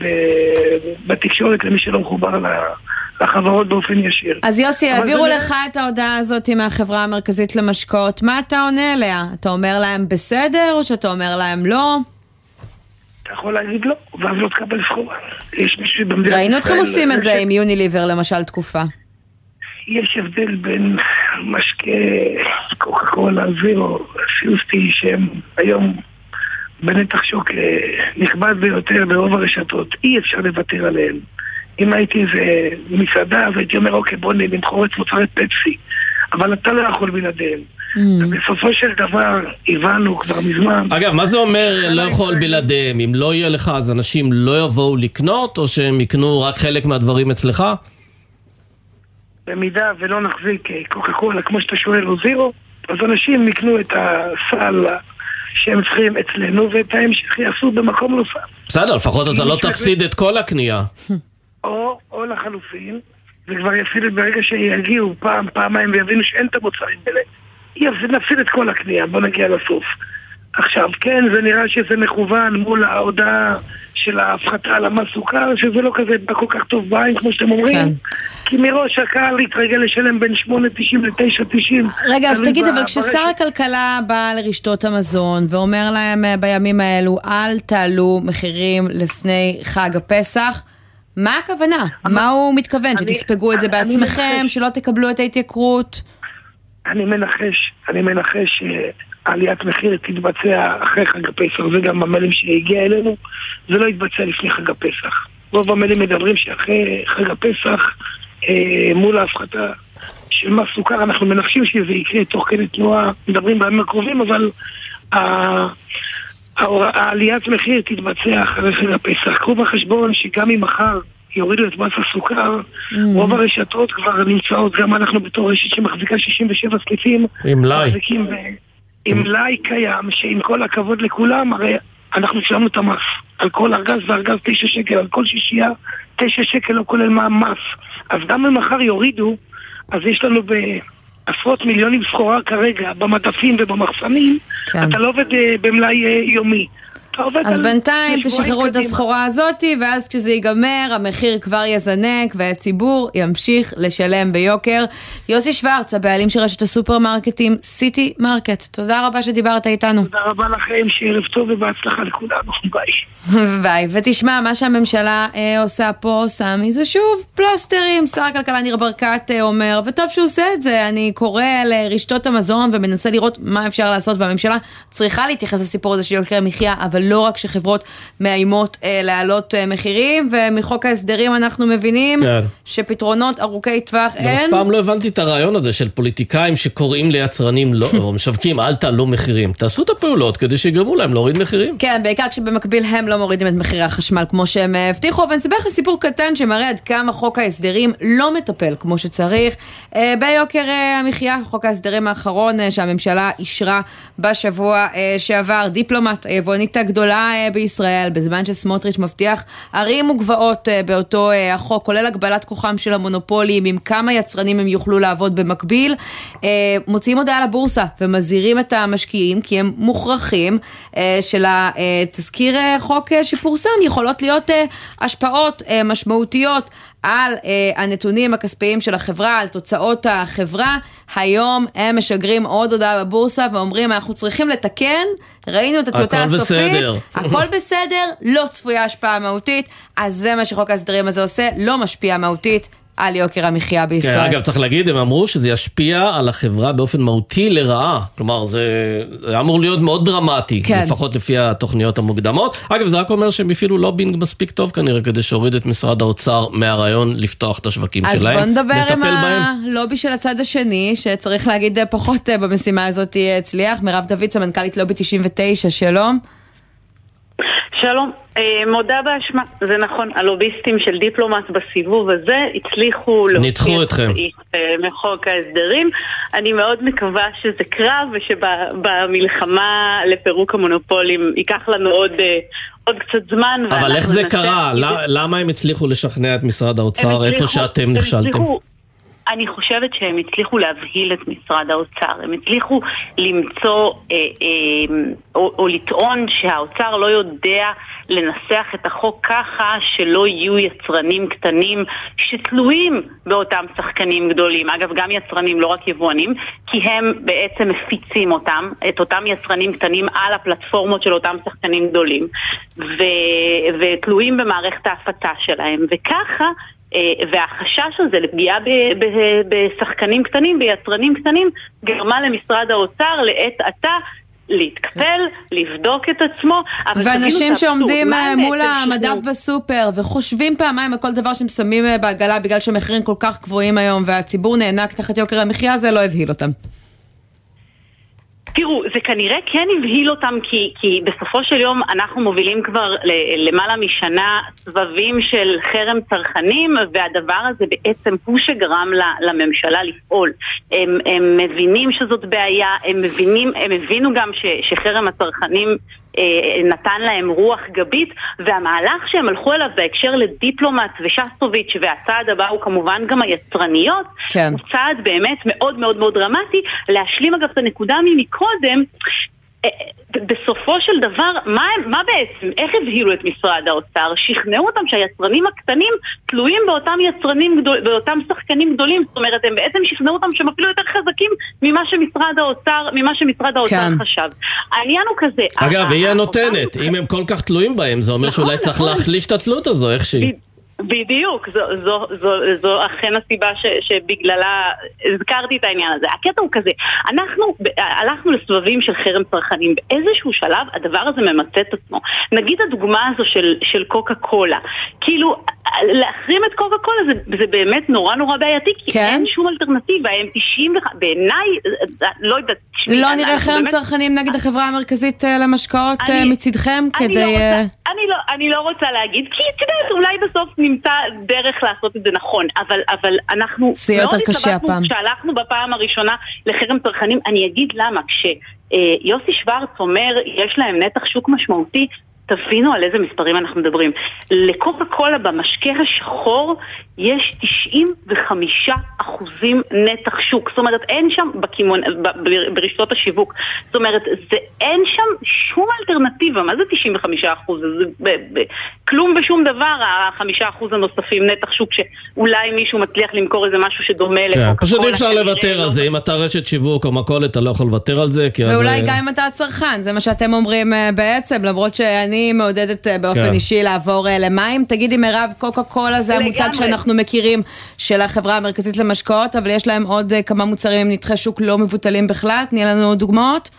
בתקשורת למי שלא מחובר לחברות באופן ישיר. אז יוסי, העבירו זה... לך את ההודעה הזאת מהחברה המרכזית למשקאות, מה אתה עונה אליה? אתה אומר להם בסדר, או שאתה אומר להם לא? אתה יכול להגיד לא, ואז לא תקבל סחורה. יש מישהו במדינת. ראינו אתכם עושים את זה עם יוניליבר למשל תקופה. יש הבדל בין משקה קוקה קולה, זירו, סיוסטי, שהם היום בנתח שוק אה, נכבד ביותר ברוב הרשתות. אי אפשר לוותר עליהם. אם הייתי איזה מסעדה, אז הייתי אומר, אוקיי, בוא נמכור את מוצרי פפסי. אבל אתה לא יכול בלעדיהם. Mm. ובסופו של דבר הבנו כבר מזמן... אגב, מה זה אומר לא יכול בלעדיהם? אם לא יהיה לך אז אנשים לא יבואו לקנות, או שהם יקנו רק חלק מהדברים אצלך? במידה ולא נחזיק אה, קוקה קולה כמו שאתה שואל או זירו, אז אנשים יקנו את הסל שהם צריכים אצלנו ואת ההמשך יעשו במקום נוסף. בסדר, לפחות אתה לא תפסיד את כל הקנייה. או, או לחלופין, וכבר יפסיד ברגע שיגיעו פעם, פעמיים ויבינו שאין את המוצרים האלה, נפסיד את כל הקנייה, בוא נגיע לסוף. עכשיו, כן, זה נראה שזה מכוון מול ההודעה של ההפחתה על המס סוכר, שזה לא כזה כל כך טוב בעין, כמו שאתם אומרים. כן. כי מראש הקהל התרגל לשלם בין 8.90 ל-9.90. רגע, אז תגיד, אבל כששר הכלכלה בא לרשתות המזון ואומר להם אה, בימים האלו, אל תעלו מחירים לפני חג הפסח, מה הכוונה? מה הוא מתכוון? שתספגו את זה בעצמכם? שלא תקבלו את ההתייקרות? אני מנחש, אני מנחש שעליית מחיר תתבצע אחרי חג הפסח, זה גם המיילים שהגיע אלינו, זה לא יתבצע לפני חג הפסח. רוב המיילים מדברים שאחרי חג הפסח, אה, מול ההפחתה של מס סוכר, אנחנו מנחשים שזה יקרה תוך כדי תנועה, מדברים בימים הקרובים, אבל העליית מחיר תתבצע אחרי חג הפסח. קחו בחשבון שגם אם מחר יורידו את מס הסוכר, mm. רוב הרשתות כבר נמצאות, גם אנחנו בתור רשת שמחזיקה 67 סניפים, עם מלאי. עם מלאי קיים, שעם כל הכבוד לכולם, הרי אנחנו שילמנו את המס. על כל ארגז וארגז 9 שקל, על כל שישייה 9 שקל לא כולל מה המס. אז גם אם מחר יורידו, אז יש לנו ב... עשרות מיליונים סחורה כרגע במדפים ובמחסנים, כן. אתה לא עובד אה, במלאי אה, יומי. אז בינתיים תשחררו את הסחורה הזאתי, ואז כשזה ייגמר, המחיר כבר יזנק, והציבור ימשיך לשלם ביוקר. יוסי שוורץ, הבעלים של רשת הסופרמרקטים, סיטי מרקט, תודה רבה שדיברת איתנו. תודה רבה לכם, שערב טוב ובהצלחה לכולנו, ביי. ביי, ותשמע, מה שהממשלה אה, עושה פה, סמי, זה שוב פלסטרים. שר הכלכלה ניר ברקת אה, אומר, וטוב שהוא עושה את זה, אני קורא לרשתות המזון ומנסה לראות מה אפשר לעשות, והממשלה צריכה להתייחס לסיפור הזה של יוקר המחיה, אבל אבל לא רק שחברות מאיימות אה, להעלות אה, מחירים, ומחוק ההסדרים אנחנו מבינים כן. שפתרונות ארוכי טווח אין. אף פעם לא הבנתי את הרעיון הזה של פוליטיקאים שקוראים ליצרנים לא, או משווקים אל תעלו מחירים. תעשו את הפעולות כדי שיגרמו להם להוריד מחירים. כן, בעיקר כשבמקביל הם לא מורידים את מחירי החשמל כמו שהם אה, הבטיחו, ואני אספר לך סיפור קטן שמראה עד כמה חוק ההסדרים לא מטפל כמו שצריך. אה, ביוקר אה, המחיה, חוק ההסדרים האחרון אה, שהממשלה אישרה בשבוע אה, שעבר, דיפלומט, היבואנית הגדולה אה, בישראל, בזמן שסמוטריץ' מבטיח ערים וגבעות אה, באותו אה, החוק, כולל הגבלת כוחם של המונופולים, עם כמה יצרנים הם יוכלו לעבוד במקביל, מוציאים הודעה לבורסה ומזהירים את המשקיעים, כי הם מוכרחים של התזכיר חוק שפורסם, יכולות להיות השפעות משמעותיות על אה, הנתונים הכספיים של החברה, על תוצאות החברה. היום הם משגרים עוד הודעה בבורסה ואומרים אנחנו צריכים לתקן, ראינו את הטיוטה הסופית, בסדר. הכל בסדר, לא צפויה השפעה מהותית, אז זה מה שחוק ההסדרים הזה עושה, לא משפיע מהותית על יוקר המחיה בישראל. כן, אגב, צריך להגיד, הם אמרו שזה ישפיע על החברה באופן מהותי לרעה. כלומר, זה, זה אמור להיות מאוד דרמטי, כן. לפחות לפי התוכניות המוקדמות. אגב, זה רק אומר שהם הפעילו לובינג מספיק טוב כנראה, כדי שהוריד את משרד האוצר מהרעיון לפתוח את השווקים אז שלהם. אז בוא נדבר עם הלובי של הצד השני, שצריך להגיד פחות במשימה הזאת הצליח. מירב דוד, סמנכ"לית לובי 99, שלום. שלום, אה, מודה באשמה, זה נכון, הלוביסטים של דיפלומט בסיבוב הזה הצליחו ניצחו אתכם אה, מחוק ההסדרים. אני מאוד מקווה שזה קרב ושבמלחמה לפירוק המונופולים ייקח לנו עוד, אה, עוד קצת זמן. אבל איך זה קרה? למה הם הצליחו לשכנע את משרד האוצר איפה שאתם נכשלתם? אני חושבת שהם הצליחו להבהיל את משרד האוצר, הם הצליחו למצוא אה, אה, או, או לטעון שהאוצר לא יודע לנסח את החוק ככה שלא יהיו יצרנים קטנים שתלויים באותם שחקנים גדולים. אגב, גם יצרנים, לא רק יבואנים, כי הם בעצם מפיצים אותם, את אותם יצרנים קטנים על הפלטפורמות של אותם שחקנים גדולים, ו, ותלויים במערכת ההפצה שלהם, וככה והחשש הזה לפגיעה בשחקנים קטנים, ביצרנים קטנים, גרמה למשרד האוצר לעת עתה להתקפל, לבדוק את עצמו. ואנשים שעומדים אה, מול המדף בסופר וחושבים פעמיים על כל דבר שהם שמים אה, בעגלה בגלל שהמחירים כל כך גבוהים היום והציבור נאנק תחת יוקר המחיה, זה לא הבהיל אותם. תראו, זה כנראה כן הבהיל אותם כי, כי בסופו של יום אנחנו מובילים כבר למעלה משנה סבבים של חרם צרכנים והדבר הזה בעצם הוא שגרם לממשלה לפעול. הם, הם מבינים שזאת בעיה, הם, מבינים, הם הבינו גם ש, שחרם הצרכנים נתן להם רוח גבית, והמהלך שהם הלכו אליו בהקשר לדיפלומט ושסטוביץ' והצעד הבא הוא כמובן גם היצרניות, כן. הוא צעד באמת מאוד מאוד מאוד דרמטי. להשלים אגב את הנקודה ממקודם, אה, בסופו של דבר, מה, מה בעצם, איך הבהילו את משרד האוצר? שכנעו אותם שהיצרנים הקטנים תלויים באותם יצרנים גדול, באותם שחקנים גדולים, זאת אומרת, הם בעצם שכנעו אותם שהם אפילו יותר חזקים ממה שמשרד האוצר, ממה שמשרד האוצר כן. חשב. העניין הוא כזה... אגב, היא הנותנת, אם הם כל כך תלויים בהם, זה אומר נכון, שאולי צריך נכון. להחליש את התלות הזו, איך שהיא. בדיוק, זו, זו, זו, זו אכן הסיבה ש, שבגללה הזכרתי את העניין הזה. הקטע הוא כזה, אנחנו הלכנו לסבבים של חרם צרכנים, באיזשהו שלב הדבר הזה ממצה את עצמו. נגיד הדוגמה הזו של, של קוקה קולה, כאילו להחרים את קוקה קולה זה, זה באמת נורא נורא בעייתי, כי כן? אין שום אלטרנטיבה, הם 90 וח... בעיניי, לא יודעת... לא נראה חרם באמת... צרכנים נגד החברה המרכזית אה, למשקאות אני, אה, מצדכם אני כדי... לא רוצה, אה, אני, לא, אני לא רוצה להגיד, כי את יודעת, אולי בסוף נמצא דרך לעשות את זה נכון, אבל, אבל אנחנו זה יותר קשה הפעם. כשהלכנו בפעם הראשונה לחרם צרכנים, אני אגיד למה, כשיוסי שוורץ אומר, יש להם נתח שוק משמעותי, תבינו על איזה מספרים אנחנו מדברים. לקוקה קולה במשקה השחור יש 95 אחוזים נתח שוק. זאת אומרת, אין שם בכימון, ברשתות השיווק. זאת אומרת, זה, אין שם שום אלטרנטיבה. מה זה 95 אחוז? זה ב, ב, כלום ושום דבר, החמישה אחוז הנוספים נתח שוק שאולי מישהו מצליח למכור איזה משהו שדומה כן, לקוקה קולה. פשוט אי אפשר לוותר על זה. אם אתה רשת שיווק או מכולת, אתה לא יכול לוותר על זה. ואולי גם אם אתה הצרכן, זה מה שאתם אומרים אה, בעצם, למרות שאני מעודדת אה, באופן כן. אישי לעבור אה, למים. תגידי מירב, קוקה קולה זה המותג שאנחנו מכירים של החברה המרכזית למשקאות, אבל יש להם עוד כמה מוצרים עם נתחי שוק לא מבוטלים בכלל. תני לנו דוגמאות.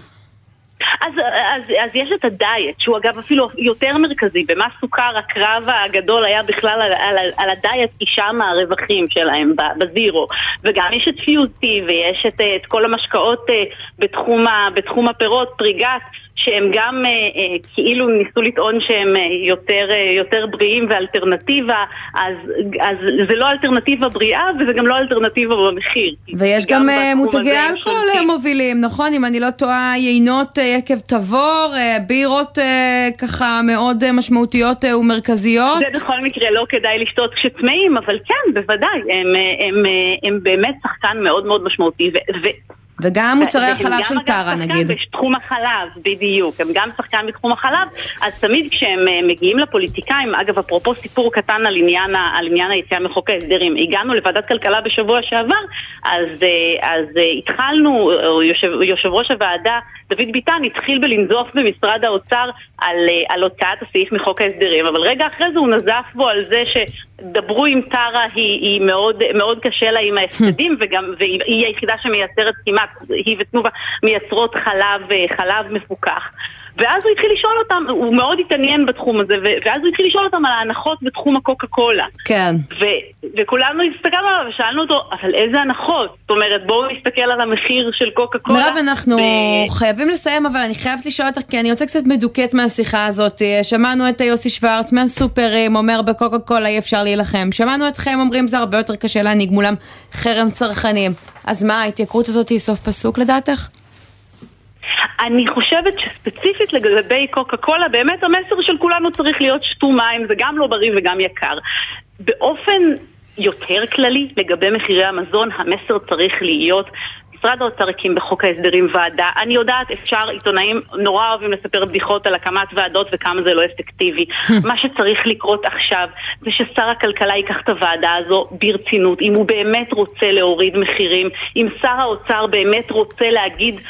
אז, אז, אז יש את הדיאט, שהוא אגב אפילו יותר מרכזי, במה סוכר הקרב הגדול היה בכלל על, על, על הדיאט, כי שם הרווחים שלהם בזירו. וגם יש את פיוזטי ויש את, את כל המשקאות אה, בתחום, בתחום הפירות, טריגת. שהם גם אה, אה, כאילו ניסו לטעון שהם אה, יותר, אה, יותר בריאים ואלטרנטיבה, אז, אז זה לא אלטרנטיבה בריאה וזה גם לא אלטרנטיבה במחיר. ויש גם, גם אה, מותגי אלכוהול מובילים, נכון? אם אני לא טועה, יינות אה, יקב תבור, בירות אה, ככה מאוד משמעותיות אה, ומרכזיות. זה בכל מקרה לא כדאי לשתות כשצמאים, אבל כן, בוודאי, הם, הם, הם, הם באמת שחקן מאוד מאוד משמעותי. ו- ו- וגם מוצרי החלב של טרה נגיד. וגם בתחום החלב, בדיוק. הם גם שחקן בתחום החלב, אז תמיד כשהם אה, מגיעים לפוליטיקאים, אגב, אפרופו סיפור קטן על עניין, על עניין היציאה מחוק ההסדרים, הגענו לוועדת כלכלה בשבוע שעבר, אז, אה, אז אה, התחלנו, יושב, יושב ראש הוועדה דוד ביטן התחיל בלנזוף במשרד האוצר על, על הוצאת הסעיף מחוק ההסדרים, אבל רגע אחרי זה הוא נזף בו על זה שדברו עם טרה, היא, היא מאוד, מאוד קשה לה עם ההפסדים, וגם, והיא היחידה שמייצרת כמעט, היא ותנובה מייצרות חלב, חלב מפוקח. ואז הוא התחיל לשאול אותם, הוא מאוד התעניין בתחום הזה, ואז הוא התחיל לשאול אותם על ההנחות בתחום הקוקה קולה. כן. ו- וכולנו הסתכלנו עליו ושאלנו אותו, אבל איזה הנחות? זאת אומרת, בואו נסתכל על המחיר של קוקה קולה. מירב, אנחנו ו... חייבים לסיים, אבל אני חייבת לשאול אותך, כי אני יוצא קצת מדוכאת מהשיחה הזאת. שמענו את יוסי שוורץ מהסופרים, אומר בקוקה קולה אי אפשר להילחם. שמענו אתכם אומרים זה הרבה יותר קשה להנהיג מולם חרם צרכנים. אז מה, ההתייקרות הזאת היא סוף פסוק לדעתך? אני חושבת שספציפית לגבי קוקה קולה, באמת המסר של כולנו צריך להיות שתו מים, זה גם לא בריא וגם יקר. באופן יותר כללי, לגבי מחירי המזון, המסר צריך להיות משרד האוצר הקים בחוק ההסדרים ועדה. אני יודעת, אפשר, עיתונאים נורא אוהבים לספר בדיחות על הקמת ועדות וכמה זה לא אפקטיבי. מה שצריך לקרות עכשיו זה ששר הכלכלה ייקח את הוועדה הזו ברצינות. אם הוא באמת רוצה להוריד מחירים, אם שר האוצר באמת רוצה להגיד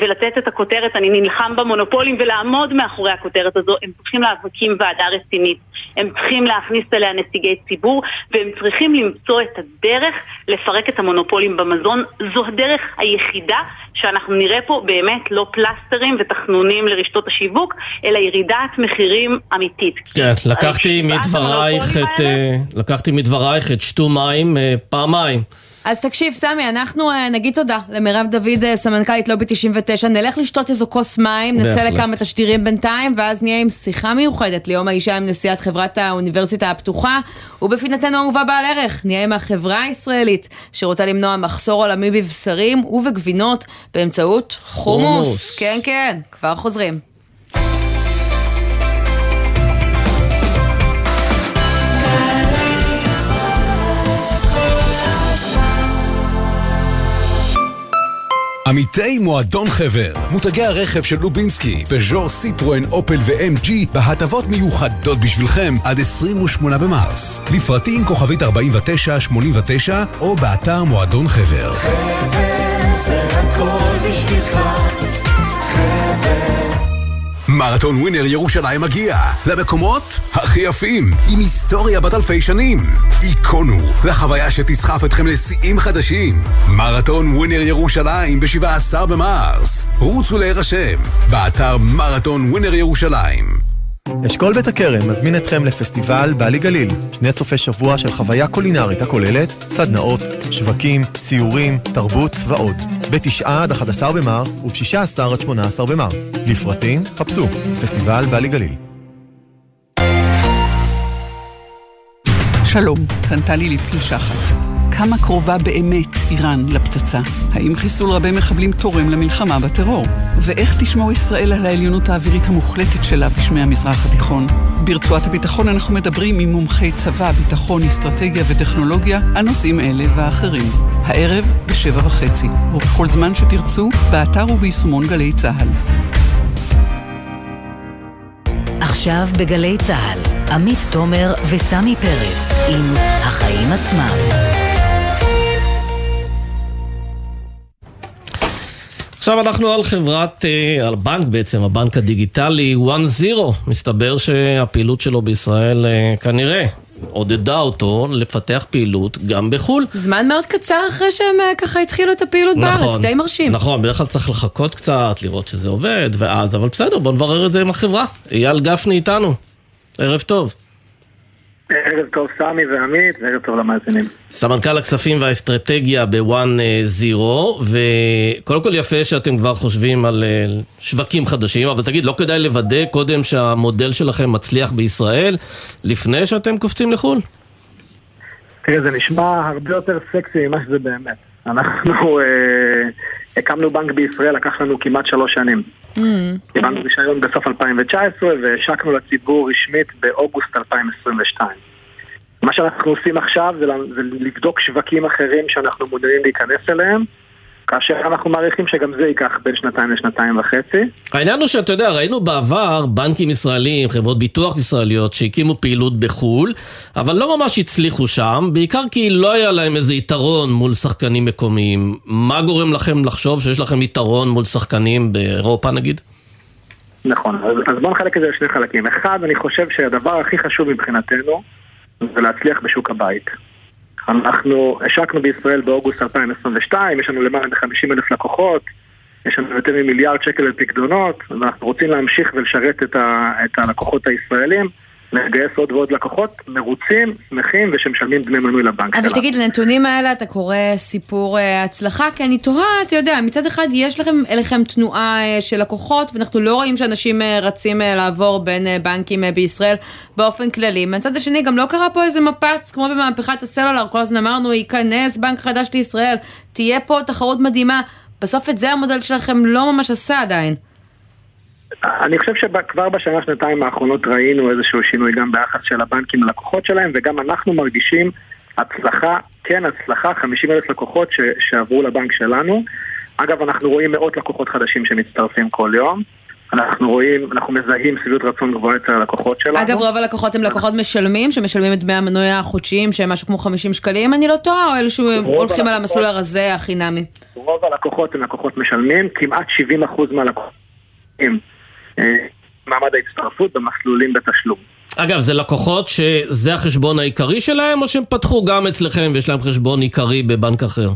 ולתת את הכותרת, אני נלחם במונופולים ולעמוד מאחורי הכותרת הזו, הם צריכים להקים ועדה רצינית, הם צריכים להכניס אליה נציגי ציבור והם צריכים למצוא את הדרך לפרק את המונופולים במזון. זו הדרך היחידה שאנחנו נראה פה באמת לא פלסטרים ותחנונים לרשתות השיווק, אלא ירידת מחירים אמיתית. כן, לקחתי מדברייך את, אה, לקחתי מדברייך את שתו מים אה, פעמיים. אז תקשיב, סמי, אנחנו uh, נגיד תודה למירב דוד, uh, סמנכ"לית לובי 99, נלך לשתות איזו כוס מים, נצא לכמה תשדירים בינתיים, ואז נהיה עם שיחה מיוחדת ליום האישה עם נשיאת חברת האוניברסיטה הפתוחה, ובפינתנו האהובה בעל ערך, נהיה עם החברה הישראלית, שרוצה למנוע מחסור עולמי בבשרים ובגבינות באמצעות חומוס. חומוס. כן, כן, כבר חוזרים. עמיתי מועדון חבר, מותגי הרכב של לובינסקי, פז'ור, סיטרואן, אופל ו-MG בהטבות מיוחדות בשבילכם עד 28 במרס. לפרטים כוכבית 4989 או באתר מועדון חבר. חבר זה הכל בשבילך מרתון ווינר ירושלים מגיע למקומות הכי יפים, עם היסטוריה בת אלפי שנים. היכונו לחוויה שתסחף אתכם לשיאים חדשים. מרתון ווינר ירושלים ב-17 במרס. רוצו להירשם, באתר מרתון ווינר ירושלים. אשכול בית הכרם מזמין אתכם לפסטיבל בעלי גליל, שני סופי שבוע של חוויה קולינרית הכוללת סדנאות, שווקים, ציורים, תרבות ועוד. ב-9 עד 11 במרס וב-16 עד 18 במרס. לפרטים, חפשו פסטיבל בעלי גליל. שלום, כאן טלי ליפקין שחת. כמה קרובה באמת איראן לפצצה? האם חיסול רבי מחבלים תורם למלחמה בטרור? ואיך תשמור ישראל על העליונות האווירית המוחלטת שלה בשמי המזרח התיכון? ברצועת הביטחון אנחנו מדברים עם מומחי צבא, ביטחון, אסטרטגיה וטכנולוגיה על נושאים אלה ואחרים. הערב בשבע וחצי, ובכל זמן שתרצו, באתר וביישומון גלי צה"ל. עכשיו בגלי צה"ל, עמית תומר וסמי פרץ עם החיים עצמם. עכשיו אנחנו על חברת, אה, על בנק בעצם, הבנק הדיגיטלי 1-0. מסתבר שהפעילות שלו בישראל אה, כנראה עודדה אותו לפתח פעילות גם בחו"ל. זמן מאוד קצר אחרי שהם אה, ככה התחילו את הפעילות נכון, בארץ, די מרשים. נכון, בדרך כלל צריך לחכות קצת, לראות שזה עובד, ואז, אבל בסדר, בוא נברר את זה עם החברה. אייל גפני איתנו, ערב טוב. ערב טוב סמי ועמית, וערב טוב למאזינים. סמנכ"ל הכספים והאסטרטגיה בוואן זירו, וקודם כל יפה שאתם כבר חושבים על אה, שווקים חדשים, אבל תגיד, לא כדאי לוודא קודם שהמודל שלכם מצליח בישראל, לפני שאתם קופצים לחו"ל? תראה, זה נשמע הרבה יותר סקסי ממה שזה באמת. אנחנו אה, הקמנו בנק בישראל, לקח לנו כמעט שלוש שנים. קיבלנו רישיון בסוף 2019 והשקנו לציבור רשמית באוגוסט 2022. מה שאנחנו עושים עכשיו זה, לבדוק שווקים אחרים שאנחנו מעוניינים להיכנס אליהם כאשר אנחנו מעריכים שגם זה ייקח בין שנתיים לשנתיים וחצי. העניין הוא שאתה יודע, ראינו בעבר בנקים ישראלים, חברות ביטוח ישראליות שהקימו פעילות בחו"ל, אבל לא ממש הצליחו שם, בעיקר כי לא היה להם איזה יתרון מול שחקנים מקומיים. מה גורם לכם לחשוב שיש לכם יתרון מול שחקנים באירופה נגיד? נכון, אז, אז בואו נחלק את זה לשני חלקים. אחד, אני חושב שהדבר הכי חשוב מבחינתנו זה להצליח בשוק הבית. אנחנו השקנו בישראל באוגוסט 2022, יש לנו למעלה מ-50 אלף לקוחות, יש לנו יותר ממיליארד שקל לפקדונות, ואנחנו רוצים להמשיך ולשרת את, ה, את הלקוחות הישראלים. לגייס עוד ועוד לקוחות מרוצים, שמחים ושמשלמים דמי מנוי לבנק שלנו. אבל תגיד, לנתונים האלה אתה קורא סיפור אה, הצלחה? כי אני תוהה, אתה יודע, מצד אחד יש לכם אליכם תנועה אה, של לקוחות, ואנחנו לא רואים שאנשים אה, רצים לעבור בין בנקים בישראל באופן כללי. מצד השני, גם לא קרה פה איזה מפץ, כמו במהפכת הסלולר, כל הזמן אמרנו, ייכנס בנק חדש לישראל, תהיה פה תחרות מדהימה. בסוף את זה המודל שלכם לא ממש עשה עדיין. אני חושב שכבר בשנה, שנתיים האחרונות ראינו איזשהו שינוי גם ביחס של הבנקים ללקוחות שלהם, וגם אנחנו מרגישים הצלחה, כן הצלחה, 50 אלף לקוחות ש, שעברו לבנק שלנו. אגב, אנחנו רואים מאות לקוחות חדשים שמצטרפים כל יום. אנחנו רואים, אנחנו מזהים שביעות רצון גבוהה אצל הלקוחות שלנו. אגב, רוב הלקוחות הם לקוחות משלמים, שמשלמים את דמי המנוי החודשיים, שהם משהו כמו 50 שקלים, אני לא טועה, או אלה שהולכים על המסלול הרזה החינמי? רוב הלקוחות הם לקוחות משלמים, כמעט 70% מהלקוחות מעמד ההצטרפות במסלולים בתשלום. אגב, זה לקוחות שזה החשבון העיקרי שלהם, או שהם פתחו גם אצלכם ויש להם חשבון עיקרי בבנק אחר?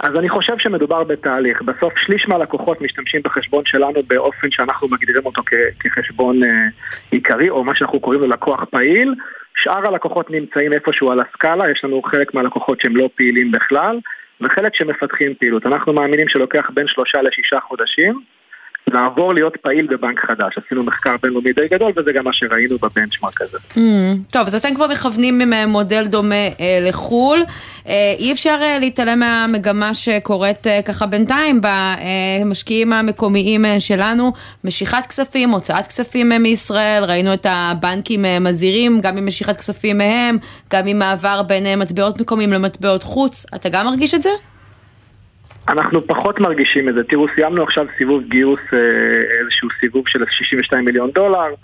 אז אני חושב שמדובר בתהליך. בסוף שליש מהלקוחות משתמשים בחשבון שלנו באופן שאנחנו מגדירים אותו כחשבון אה, עיקרי, או מה שאנחנו קוראים לו לקוח פעיל. שאר הלקוחות נמצאים איפשהו על הסקאלה, יש לנו חלק מהלקוחות שהם לא פעילים בכלל, וחלק שמפתחים פעילות. אנחנו מאמינים שלוקח בין שלושה לשישה חודשים. לעבור להיות פעיל בבנק חדש. עשינו מחקר בינלאומי די גדול, וזה גם מה שראינו בבנצ'מארק הזה. Mm, טוב, אז אתם כבר מכוונים ממודל דומה אה, לחו"ל. אה, אי אפשר אה, להתעלם מהמגמה שקורית אה, ככה בינתיים במשקיעים המקומיים אה, שלנו, משיכת כספים, הוצאת כספים אה, מישראל, ראינו את הבנקים אה, מזהירים, גם עם משיכת כספים מהם, גם עם מעבר בין אה, מטבעות מקומיים למטבעות חוץ. אתה גם מרגיש את זה? אנחנו פחות מרגישים את זה. תראו, סיימנו עכשיו סיבוב גיוס, אה, איזשהו סיבוב של 62 מיליון דולר.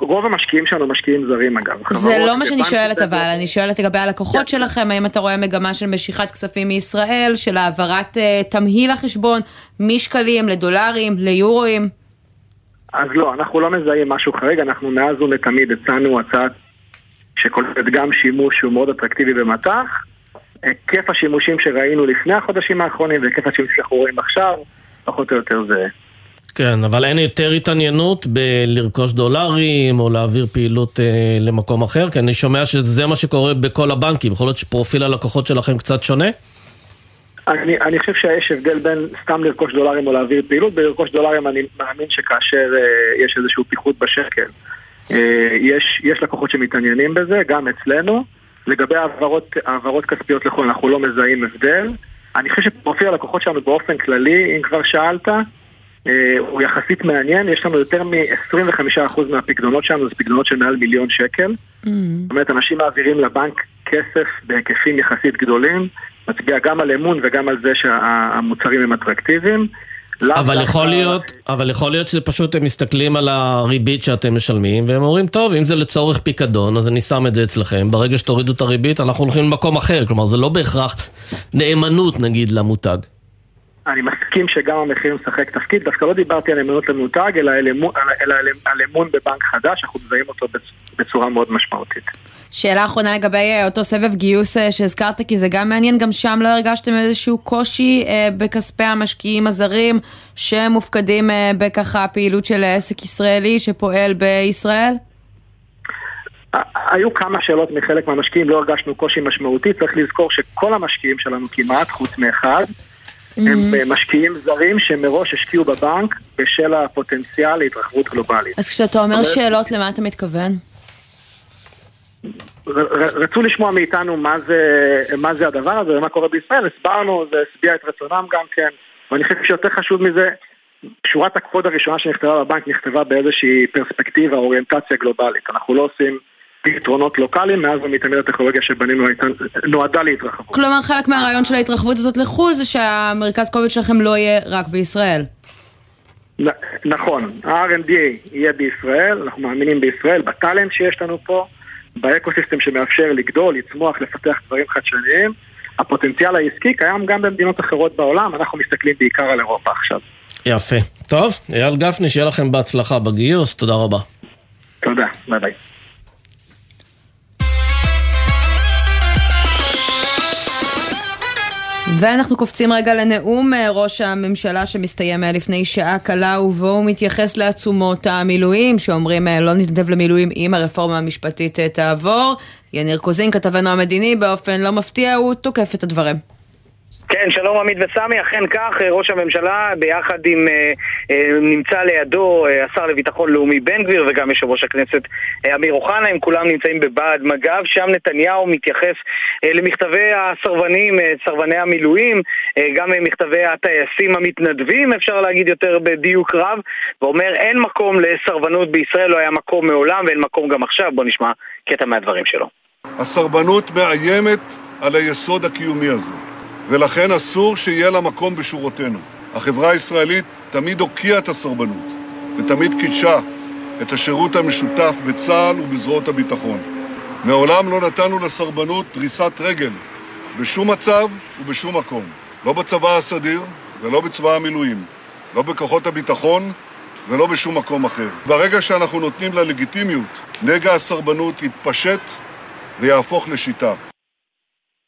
רוב המשקיעים שלנו משקיעים זרים אגב. זה לא מה שאני שואלת אבל, אני שואלת לגבי הלקוחות כן. שלכם, האם אתה רואה מגמה של משיכת כספים מישראל, של העברת uh, תמהיל החשבון משקלים לדולרים, ליורואים? אז לא, אנחנו לא מזהים משהו חריג, אנחנו מאז ומתמיד הצענו הצעת שכוללת גם שימוש שהוא מאוד אטרקטיבי במטח. היקף השימושים שראינו לפני החודשים האחרונים והיקף השימושים שאנחנו רואים עכשיו, פחות או יותר זה... כן, אבל אין יותר התעניינות בלרכוש דולרים או להעביר פעילות אה, למקום אחר? כי אני שומע שזה מה שקורה בכל הבנקים. יכול להיות שפרופיל הלקוחות שלכם קצת שונה? אני, אני חושב שיש הבדל בין סתם לרכוש דולרים או להעביר פעילות. בלרכוש דולרים אני מאמין שכאשר אה, יש איזשהו פיחות בשקל, אה, יש, יש לקוחות שמתעניינים בזה, גם אצלנו. לגבי העברות, העברות כספיות לחו"ל, אנחנו לא מזהים הבדל. אני חושב שפרופיל הלקוחות שלנו באופן כללי, אם כבר שאלת, אה, הוא יחסית מעניין, יש לנו יותר מ-25% מהפקדונות שלנו, זה פקדונות של מעל מיליון שקל. Mm. זאת אומרת, אנשים מעבירים לבנק כסף בהיקפים יחסית גדולים, מצביע גם על אמון וגם על זה שהמוצרים הם אטרקטיביים. אבל יכול להיות, אבל יכול להיות שזה פשוט הם מסתכלים על הריבית שאתם משלמים והם אומרים טוב אם זה לצורך פיקדון אז אני שם את זה אצלכם ברגע שתורידו את הריבית אנחנו הולכים למקום אחר כלומר זה לא בהכרח נאמנות נגיד למותג. אני מסכים שגם המחיר משחק תפקיד, דווקא לא דיברתי על אמונות למותג, אלא על אמון, אלא על אמון בבנק חדש, אנחנו מזהים אותו בצורה מאוד משמעותית. שאלה אחרונה לגבי אה, אותו סבב גיוס אה, שהזכרת, כי זה גם מעניין, גם שם לא הרגשתם איזשהו קושי אה, בכספי המשקיעים הזרים שמופקדים בככה פעילות של עסק ישראלי שפועל בישראל? היו כמה שאלות מחלק מהמשקיעים, לא הרגשנו קושי משמעותי, צריך לזכור שכל המשקיעים שלנו כמעט, חוץ מאחד, הם mm-hmm. משקיעים זרים שמראש השקיעו בבנק בשל הפוטנציאל להתרחבות גלובלית. אז כשאתה אומר שאלות, למה אתה מתכוון? רצו לשמוע מאיתנו מה זה, מה זה הדבר הזה ומה קורה בישראל, הסברנו, זה השביע את רצונם גם כן, ואני חושב שיותר חשוב מזה, שורת הקוד הראשונה שנכתבה בבנק נכתבה באיזושהי פרספקטיבה, אוריינטציה גלובלית. אנחנו לא עושים פתרונות לוקאליים, מאז ומתמיד הטכנולוגיה שבנינו הייתה, נועדה להתרחבות. כלומר, חלק מהרעיון של ההתרחבות הזאת לחו"ל זה שהמרכז כובד שלכם לא יהיה רק בישראל. נכון, ה-R&D יהיה בישראל, אנחנו מאמינים בישראל, בטאלנט שיש לנו פה, באקוסיסטם שמאפשר לגדול, לצמוח, לפתח דברים חדשניים. הפוטנציאל העסקי קיים גם במדינות אחרות בעולם, אנחנו מסתכלים בעיקר על אירופה עכשיו. יפה. טוב, אייל גפני, שיהיה לכם בהצלחה בגיוס, תודה רבה. תודה, ביי ביי. ואנחנו קופצים רגע לנאום אה, ראש הממשלה שמסתיים אה, לפני שעה קלה ובו הוא מתייחס לעצומות המילואים שאומרים אה, לא נתנדב למילואים אם הרפורמה המשפטית תעבור. יניר קוזין, כתבנו המדיני, באופן לא מפתיע הוא תוקף את הדברים. כן, שלום עמית וסמי, אכן כך, אה, ראש הממשלה ביחד עם, אה, אה, נמצא לידו השר לביטחון לאומי בן גביר וגם יושב ראש הכנסת אמיר אוחנה, הם כולם נמצאים בבה"ד מג"ב, שם נתניהו מתייחס למכתבי הסרבנים, סרבני המילואים, גם מכתבי הטייסים המתנדבים, אפשר להגיד יותר בדיוק רב, ואומר אין מקום לסרבנות בישראל, לא היה מקום מעולם ואין מקום גם עכשיו, בוא נשמע קטע מהדברים שלו. הסרבנות מאיימת על היסוד הקיומי הזה. ולכן אסור שיהיה לה מקום בשורותינו. החברה הישראלית תמיד הוקיעה את הסרבנות, ותמיד קידשה את השירות המשותף בצה"ל ובזרועות הביטחון. מעולם לא נתנו לסרבנות דריסת רגל, בשום מצב ובשום מקום. לא בצבא הסדיר ולא בצבא המילואים, לא בכוחות הביטחון ולא בשום מקום אחר. ברגע שאנחנו נותנים לה לגיטימיות, נגע הסרבנות יתפשט ויהפוך לשיטה.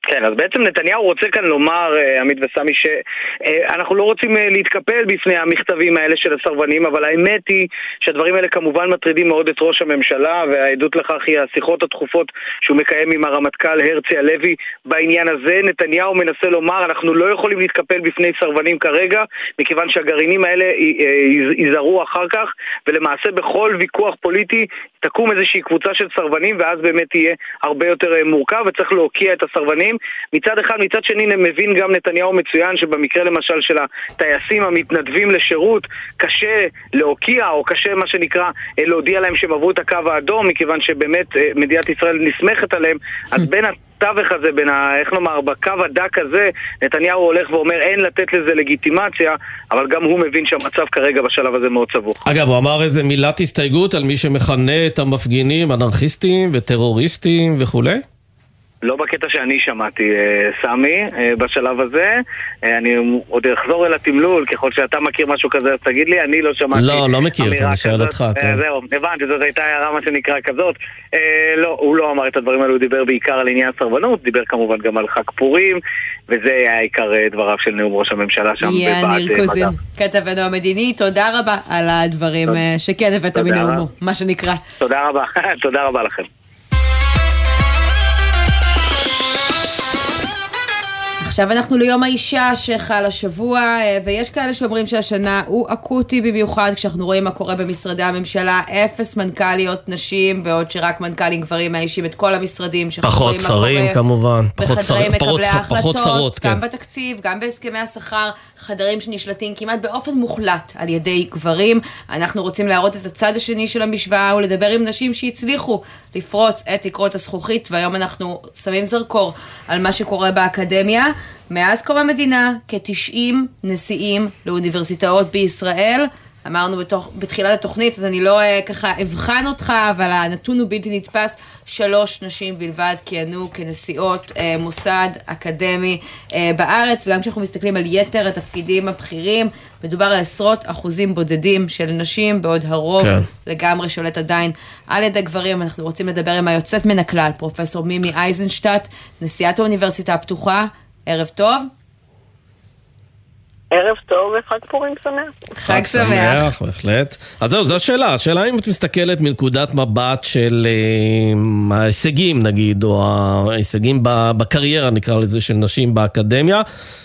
כן, אז בעצם נתניהו רוצה כאן לומר, אה, עמית וסמי, שאנחנו לא רוצים אה, להתקפל בפני המכתבים האלה של הסרבנים, אבל האמת היא שהדברים האלה כמובן מטרידים מאוד את ראש הממשלה, והעדות לכך היא השיחות התכופות שהוא מקיים עם הרמטכ"ל הרצי הלוי בעניין הזה. נתניהו מנסה לומר, אנחנו לא יכולים להתקפל בפני סרבנים כרגע, מכיוון שהגרעינים האלה אה, ייזהרו אחר כך, ולמעשה בכל ויכוח פוליטי תקום איזושהי קבוצה של סרבנים, ואז באמת יהיה הרבה יותר מורכב, וצריך להוקיע את הסרבנים. מצד אחד, מצד שני מבין גם נתניהו מצוין שבמקרה למשל של הטייסים המתנדבים לשירות קשה להוקיע או קשה מה שנקרא אה, להודיע להם שהם עברו את הקו האדום מכיוון שבאמת אה, מדינת ישראל נסמכת עליהם אז בין התווך הזה, בין ה... איך נאמר, בקו הדק הזה, נתניהו הולך ואומר אין לתת לזה לגיטימציה, אבל גם הוא מבין שהמצב כרגע בשלב הזה מאוד סבוך. אגב, הוא אמר איזה מילת הסתייגות על מי שמכנה את המפגינים אנרכיסטים וטרוריסטים וכולי? לא בקטע שאני שמעתי, אה, סמי, אה, בשלב הזה. אה, אני עוד אחזור אל התמלול, ככל שאתה מכיר משהו כזה, אז תגיד לי, אני לא שמעתי לא, לא מכיר, אני שואל אותך, כן. זהו, הבנתי, זאת הייתה הערה מה שנקרא כזאת. לא, הוא לא אמר את הדברים האלו, הוא דיבר בעיקר על עניין סרבנות, דיבר כמובן גם על חג פורים, וזה היה עיקר דבריו של נאום ראש הממשלה שם בבעת מדע. כתבנו המדיני, תודה רבה על הדברים שכן הבאת מנאומו, מה שנקרא. תודה רבה, תודה רבה לכם. עכשיו אנחנו ליום האישה שחל השבוע, אה, ויש כאלה שאומרים שהשנה הוא אקוטי במיוחד כשאנחנו רואים מה קורה במשרדי הממשלה, אפס מנכ"ליות נשים, בעוד שרק מנכ"לים גברים מאיישים את כל המשרדים. פחות שרים כמובן, פחות שרים, פחות שרות, כן. גם בתקציב, גם בהסכמי השכר, חדרים שנשלטים כמעט באופן מוחלט על ידי גברים. אנחנו רוצים להראות את הצד השני של המשוואה ולדבר עם נשים שהצליחו לפרוץ את תקרות הזכוכית, והיום אנחנו שמים זרקור על מה שקורה באקדמיה. מאז קום המדינה, כ-90 נשיאים לאוניברסיטאות בישראל. אמרנו בתוך, בתחילת התוכנית, אז אני לא uh, ככה אבחן אותך, אבל הנתון הוא בלתי נתפס, שלוש נשים בלבד כיהנו כנשיאות uh, מוסד אקדמי uh, בארץ, וגם כשאנחנו מסתכלים על יתר התפקידים הבכירים, מדובר על עשרות אחוזים בודדים של נשים, בעוד הרוב כן. לגמרי שולט עדיין על ידי גברים. אנחנו רוצים לדבר עם היוצאת מן הכלל, פרופסור מימי אייזנשטט, נשיאת האוניברסיטה הפתוחה. ערב טוב. ערב טוב וחג פורים שמח. חג שמח. בהחלט. אז זהו, זו השאלה. השאלה אם את מסתכלת מנקודת מבט של אה, ההישגים נגיד, או ההישגים בקריירה נקרא לזה, של נשים באקדמיה,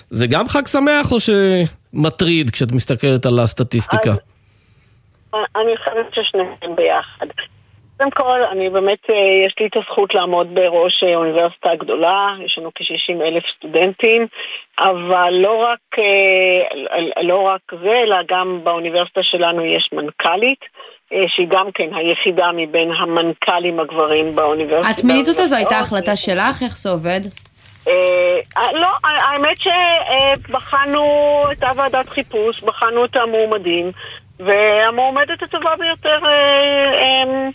זה גם חג שמח או שמטריד כשאת מסתכלת על הסטטיסטיקה? אני חושבת ששניהם ביחד. קודם כל, אני באמת, אה, יש לי את הזכות לעמוד בראש אה, אוניברסיטה גדולה, יש לנו כ-60 אלף סטודנטים, אבל לא רק, אה, לא רק זה, אלא גם באוניברסיטה שלנו יש מנכ"לית. שהיא גם כן היחידה מבין המנכ"לים הגברים באוניברסיטה. את מינית אותה? זו הייתה החלטה שלך? איך זה עובד? לא, האמת שבחנו, הייתה ועדת חיפוש, בחנו את המועמדים, והמועמדת הטובה ביותר אה, אה,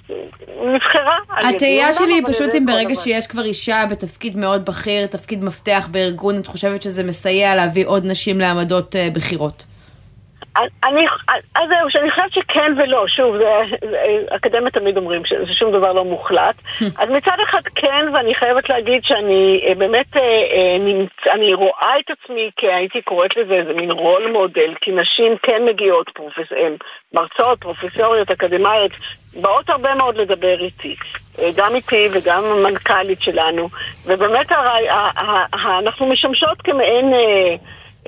נבחרה. התהייה שלי היא פשוט אם ברגע שיש כבר אישה בתפקיד מאוד בכיר, תפקיד מפתח בארגון, את חושבת שזה מסייע להביא עוד נשים לעמדות אה, בכירות? אני, אז זהו, שאני חושבת שכן ולא, שוב, זה, זה, אקדמיה תמיד אומרים שזה שום דבר לא מוחלט. אז מצד אחד כן, ואני חייבת להגיד שאני אה, באמת, אה, אה, נמצ... אני רואה את עצמי, כי הייתי קוראת לזה איזה מין רול מודל, כי נשים כן מגיעות, פרופס... מרצות, פרופסוריות, אקדמאיות, באות הרבה מאוד לדבר איתי, גם איתי וגם המנכ"לית שלנו, ובאמת הרי, אנחנו משמשות כמעין...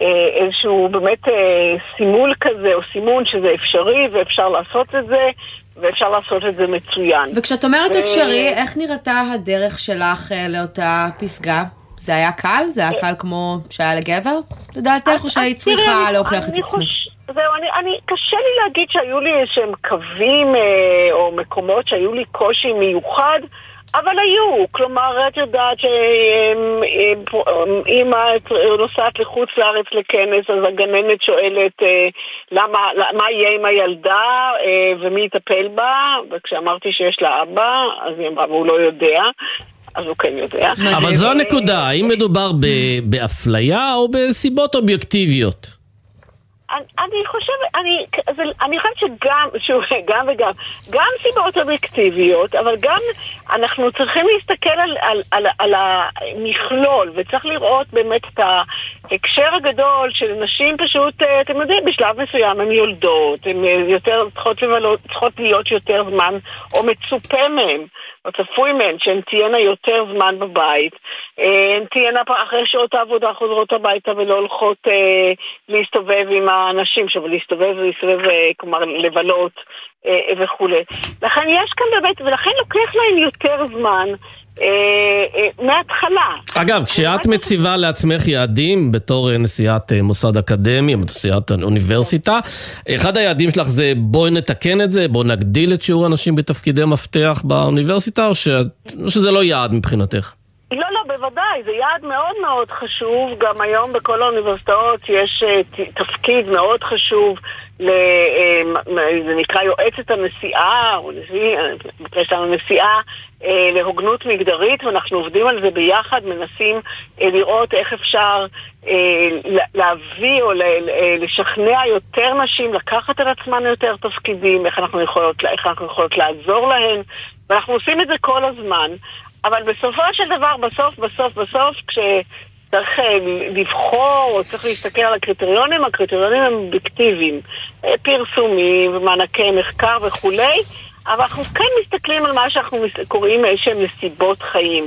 אה, איזשהו באמת אה, סימול כזה, או סימון שזה אפשרי ואפשר לעשות את זה, ואפשר לעשות את זה מצוין. וכשאת אומרת ו... אפשרי, איך נראתה הדרך שלך אה, לאותה פסגה? זה היה קל? זה היה קל כמו שהיה לגבר? לדעתך, או שהיית צריכה להוכיח את עצמך? זהו, אני, אני, קשה לי להגיד שהיו לי איזשהם קווים אה, או מקומות שהיו לי קושי מיוחד. אבל היו, כלומר, את יודעת שאם את נוסעת לחוץ לארץ לכנס, אז הגננת שואלת אה, למה, מה יהיה עם הילדה אה, ומי יטפל בה, וכשאמרתי שיש לה אבא, אז היא אמרה, והוא לא יודע. אז הוא כן יודע. אבל זו הנקודה, האם מדובר באפליה או בסיבות אובייקטיביות? אני חושבת, אני, אני חושבת שגם, שוב, גם וגם, גם סיבות אובייקטיביות, אבל גם אנחנו צריכים להסתכל על, על, על, על המכלול, וצריך לראות באמת את ההקשר הגדול של נשים פשוט, אה, אתם יודעים, בשלב מסוים הן יולדות, הן יותר צריכות, לבלות, צריכות להיות יותר זמן, או מצופה מהן. או צפוי מהן שהן תהיינה יותר זמן בבית, אה, הן תהיינה אחרי שעות העבודה חוזרות הביתה ולא הולכות אה, להסתובב עם האנשים, עכשיו להסתובב ולהסתובב, אה, כלומר לבלות אה, וכולי. לכן יש כאן באמת, ולכן לוקח להן יותר זמן. אה, אה, מההתחלה. אגב, כשאת מציבה לעצמך יעדים בתור נשיאת מוסד אקדמי, נשיאת אוניברסיטה, אחד היעדים שלך זה בואי נתקן את זה, בואי נגדיל את שיעור הנשים בתפקידי מפתח באוניברסיטה, או שזה לא יעד מבחינתך? לא, לא, בוודאי, זה יעד מאוד מאוד חשוב. גם היום בכל האוניברסיטאות יש uh, תפקיד מאוד חשוב, uh, זה נקרא יועצת הנשיאה, או נשיא, במקרה שלנו נשיאה, להוגנות מגדרית, ואנחנו עובדים על זה ביחד, מנסים לראות איך אפשר להביא או לשכנע יותר נשים לקחת על עצמן יותר תפקידים, איך אנחנו יכולות, איך אנחנו יכולות לעזור להן, ואנחנו עושים את זה כל הזמן. אבל בסופו של דבר, בסוף, בסוף, בסוף, כשצריך אה, לבחור או צריך להסתכל על הקריטריונים, הקריטריונים הם אובייקטיביים. אה, פרסומים ומענקי מחקר וכולי. אבל אנחנו כן מסתכלים על מה שאנחנו קוראים איזשהם נסיבות חיים.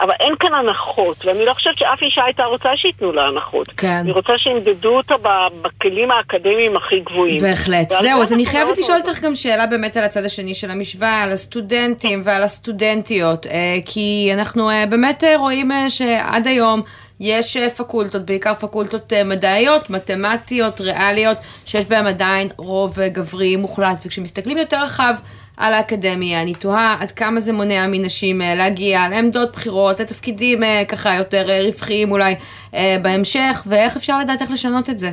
אבל אין כאן הנחות, ואני לא חושבת שאף אישה הייתה רוצה שייתנו לה הנחות. כן. אני רוצה שימדדו אותה בכלים האקדמיים הכי גבוהים. בהחלט. זהו, אז אני חייבת לשאול אותך גם שאלה באמת על הצד השני של המשוואה, על הסטודנטים ועל הסטודנטיות, אה, כי אנחנו אה, באמת אה, רואים שעד היום... יש פקולטות, בעיקר פקולטות מדעיות, מתמטיות, ריאליות, שיש בהן עדיין רוב גברי מוחלט, וכשמסתכלים יותר רחב על האקדמיה. אני תוהה עד כמה זה מונע מנשים אה, להגיע לעמדות בחירות, לתפקידים אה, ככה יותר אה, רווחיים אולי בהמשך, ואיך אפשר לדעת איך לשנות את זה.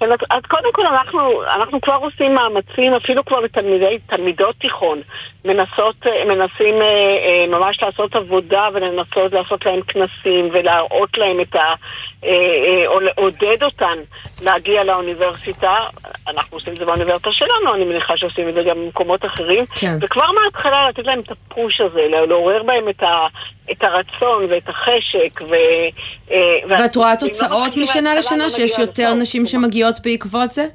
כן, אז קודם כל אנחנו, אנחנו כבר עושים מאמצים, אפילו כבר לתלמידות תיכון, מנסות, מנסים ממש לעשות עבודה ולנסות לעשות להם כנסים ולהראות להם את ה... או לעודד אותן להגיע לאוניברסיטה. אנחנו עושים את זה באוניברסיטה שלנו, אני מניחה שעושים את זה גם במקומות אחרים. כן. וכבר מההתחלה לתת להם את הפוש הזה, לעורר בהם את, ה, את הרצון ואת החשק. ו, אה, ואת רואה תוצאות משנה לשנה, לא שיש יותר נשים שמגיעות בעקבות זה?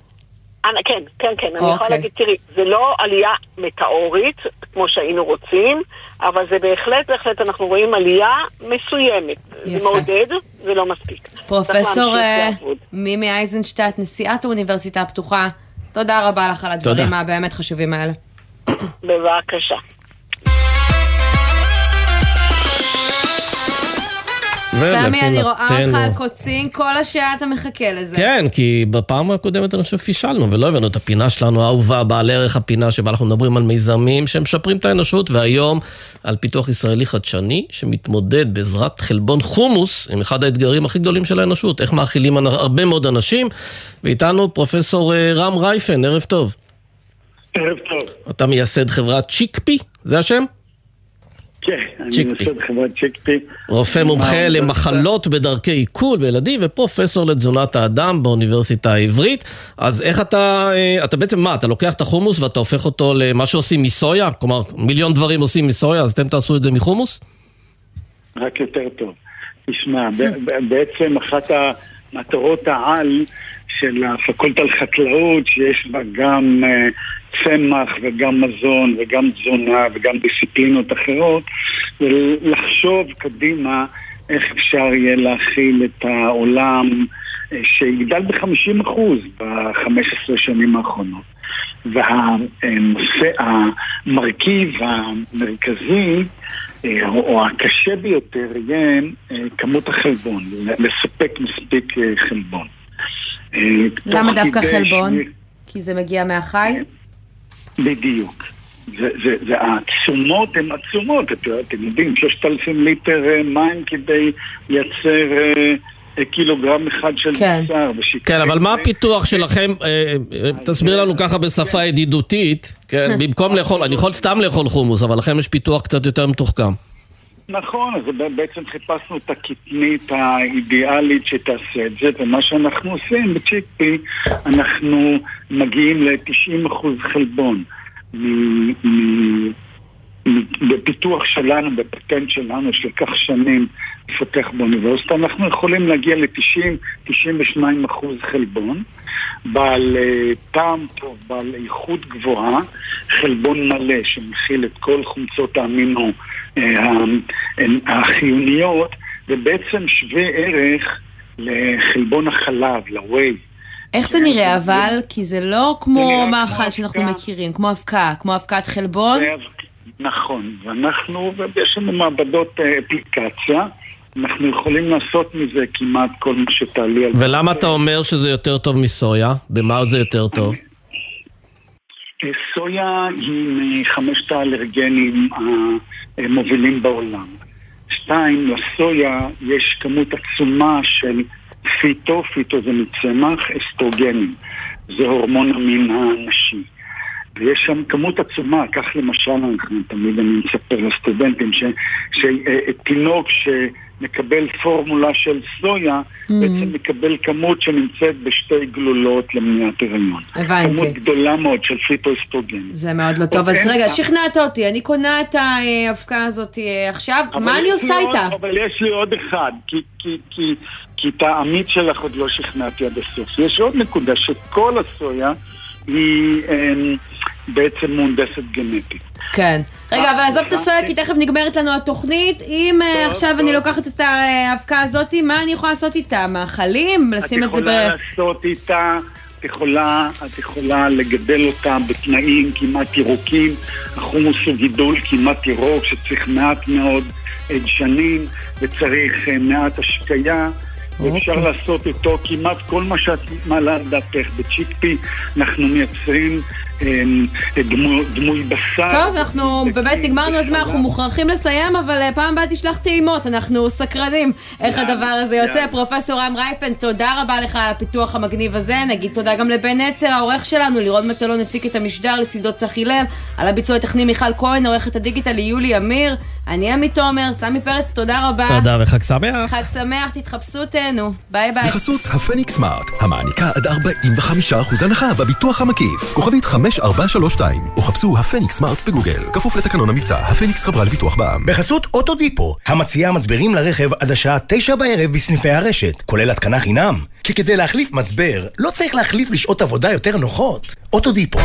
כן, כן, כן, אני יכולה אוקיי. להגיד, תראי, זה לא עלייה מטאורית, כמו שהיינו רוצים, אבל זה בהחלט, בהחלט אנחנו רואים עלייה מסוימת. יפה. זה מעודד, זה לא מספיק. פרופסור אה, מימי אייזנשטט, נשיאת האוניברסיטה הפתוחה, תודה רבה לך על הדברים הבאמת חשובים האלה. בבקשה. סמי, אני רואה אותך על קוצים, כל השעה אתה מחכה לזה. כן, כי בפעם הקודמת אני חושב פישלנו ולא הבאנו את הפינה שלנו האהובה, בעל ערך הפינה שבה אנחנו מדברים על מיזמים שמשפרים את האנושות, והיום על פיתוח ישראלי חדשני שמתמודד בעזרת חלבון חומוס עם אחד האתגרים הכי גדולים של האנושות, איך מאכילים הרבה מאוד אנשים, ואיתנו פרופסור אה, רם רייפן, ערב טוב. ערב טוב. אתה מייסד חברת צ'יקפי, זה השם? כן, אני מייסד חברת צ'יקפי. רופא מומחה למחלות בדרכי עיכול בילדים ופרופסור לתזונת האדם באוניברסיטה העברית. אז איך אתה, אה, אתה בעצם מה, אתה לוקח את החומוס ואתה הופך אותו למה שעושים מסויה? כלומר, מיליון דברים עושים מסויה, אז אתם תעשו את זה מחומוס? רק יותר טוב. תשמע, בעצם אחת המטרות העל של הפקולטה לחקלאות, שיש בה גם uh, צמח וגם מזון וגם תזונה וגם דיסציפלינות אחרות, ולחשוב קדימה איך אפשר יהיה להכיל את העולם uh, שיגדל ב-50% ב-15 שנים האחרונות. והנושא, המרכיב המרכזי אה, או הקשה ביותר יהיה כמות החלבון, לספק מספיק חלבון. למה דווקא חלבון? ש... כי זה מגיע מהחי? בדיוק. זה, זה, זה, התשומות הן עצומות, את, אתם יודעים, 6,000 ליטר אה, מים כדי לייצר אה, קילוגרם אחד של כן. בשר. כן, אבל מה הפיתוח שלכם, אה, תסביר לנו ככה בשפה ידידותית, כן, במקום לאכול, אני יכול סתם לאכול חומוס, אבל לכם יש פיתוח קצת יותר מתוחכם. נכון, אז בעצם חיפשנו את הקטנית האידיאלית שתעשה את זה, ומה שאנחנו עושים בצ'יקפי, אנחנו מגיעים ל-90% חלבון. בפיתוח שלנו, בפטנט שלנו, שלקח שנים לפתח באוניברסיטה, אנחנו יכולים להגיע ל-90-92 אחוז חלבון, בעל אה, טעם טוב, בעל איכות גבוהה, חלבון מלא שמכיל את כל חומצות האמינו אה, החיוניות, ובעצם שווה ערך לחלבון החלב, ל-Way. איך זה נראה אבל? כי זה לא כמו מאכל שאנחנו מכירים, כמו אבקה, כמו אבקת חלבון. נכון, ואנחנו, ויש לנו מעבדות אה, אפליקציה, אנחנו יכולים לעשות מזה כמעט כל מה שתעלי על... ולמה אתה אומר שזה יותר טוב מסויה? במה זה יותר טוב? אה, סויה היא מחמשת האלרגנים המובילים בעולם. שתיים, לסויה יש כמות עצומה של פיטו, פיטו זה מצמח, אסטרוגנים. זה הורמון המין הנשי. ויש שם כמות עצומה, כך למשל, אנחנו תמיד אני מספר לסטודנטים, שתינוק שמקבל פורמולה של סויה, אממ. בעצם מקבל כמות שנמצאת בשתי גלולות למניעת הריון. הבנתי. כמות גדולה מאוד של פיטואסטרוגן. זה מאוד לא טוב. אז רגע, שכנעת אותי, אני קונה את האבקה הזאת אה, עכשיו, מה אני עושה איתה? אבל יש לי עוד אחד, כי, כי, כי, כי את העמית שלך עוד לא שכנעתי עד הסוף. יש עוד נקודה, שכל הסויה... היא אמ, בעצם מהונדסת גנטית. כן. רגע, אבל עזוב את הסויה, כי תכף נגמרת לנו התוכנית. אם אה, עכשיו אני לוקחת את האבקה הזאת, מה אני יכולה לעשות איתה? מאכלים? לשים את זה ב... את יכולה לעשות איתה... את יכולה, את יכולה לגדל אותה בתנאים כמעט ירוקים. החומוס הוא גידול כמעט ירוק שצריך מעט מאוד דשנים וצריך אה, מעט השקיה. ואפשר אוקיי. לעשות איתו כמעט כל מה שאת מעלה על דעתך. בצ'יקפי אנחנו מייצרים אמ, דמוי, בשר. טוב, אנחנו באמת נגמרנו הזמן, אנחנו מוכרחים לסיים, אבל אה, פעם הבאה תשלח טעימות, אנחנו סקרנים איך הדבר הזה יוצא. פרופסור רם רייפן, תודה רבה לך על הפיתוח המגניב הזה. נגיד תודה גם לבן נצר, העורך שלנו, לירון מטלון הפיק את המשדר, לצידו צחי לב, על הביצוע הטכני מיכל כהן, עורכת הדיגיטל יולי אמיר. אני עמית תומר, סמי פרץ, תודה רבה. תודה וחג שמח. חג שמח, תתחפשו תהנו. ביי ביי. בחסות הפניקס סמארט, המעניקה עד 45% הנחה בביטוח המקיף. כוכבית 5432, או חפשו הפניקס סמארט בגוגל. כפוף לתקנון המבצע, הפניקס חברה לביטוח בע"מ. בחסות אוטודיפו, המציעה מצברים לרכב עד השעה 9 בערב בסניפי הרשת, כולל התקנה חינם. כי כדי להחליף מצבר, לא צריך להחליף לשעות עבודה יותר נוחות. אוטודיפו.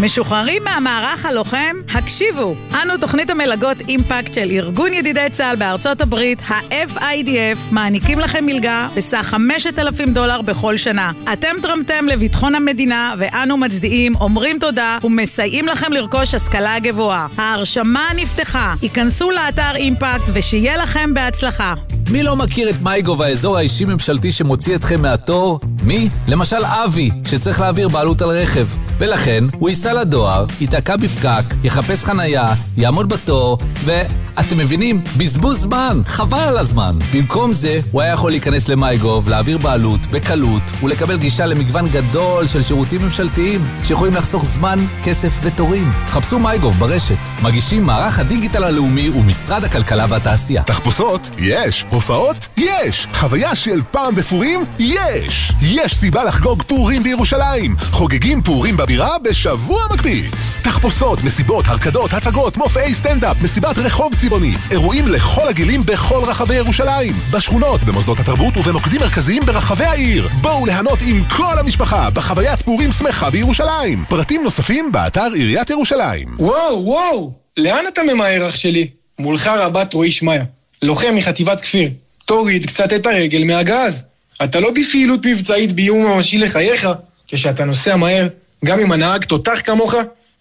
משוחררים מהמערך הלוחם? הקשיבו, אנו תוכנית המלגות אימפקט של ארגון ידידי צה"ל בארצות הברית, ה-FIDF, מעניקים לכם מלגה בסך 5,000 דולר בכל שנה. אתם תרמתם לביטחון המדינה, ואנו מצדיעים, אומרים תודה ומסייעים לכם לרכוש השכלה גבוהה. ההרשמה נפתחה, היכנסו לאתר אימפקט ושיהיה לכם בהצלחה. מי לא מכיר את מייגו והאזור האישי-ממשלתי שמוציא אתכם מהתור? מי? למשל אבי, שצריך להעביר בעלות על רכב. ולכן, הוא ייסע לדואר, ייתקע בפקק, יחפש חנייה, יעמוד בתור, ו... אתם מבינים? בזבוז זמן, חבל על הזמן. במקום זה, הוא היה יכול להיכנס למייגוב, להעביר בעלות, בקלות, ולקבל גישה למגוון גדול של שירותים ממשלתיים, שיכולים לחסוך זמן, כסף ותורים. חפשו מייגוב ברשת. מגישים מערך הדיגיטל הלאומי ומשרד הכלכלה והתעשייה. תחפושות? יש. הופעות? יש. חוויה של פעם בפורים? יש. יש סיבה לחגוג פורים בירושלים. חוגגים פורים בבירה בשבוע מקפיץ. תחפושות, מסיבות, הרקדות, הצגות, מופעי סטנדאפ, מסיבת רחוב צבעונית. אירועים לכל הגילים בכל רחבי ירושלים. בשכונות, במוסדות התרבות ובמוקדים מרכזיים ברחבי העיר. בואו ליהנות עם כל המשפחה בחוויית פורים שמחה בירושלים. פרטים נוספים באתר עיריית ירושלים. וואו, וואו! לאן אתה ממהר אח שלי? מולך רבת רועי שמעיה. לוחם מחטיבת כפיר. תוריד קצת את הרגל מהגז. אתה לא בפעילות מבצעית באיום ממשי לחייך. כשאתה נוסע מהר, גם אם הנהג תותח כמוך,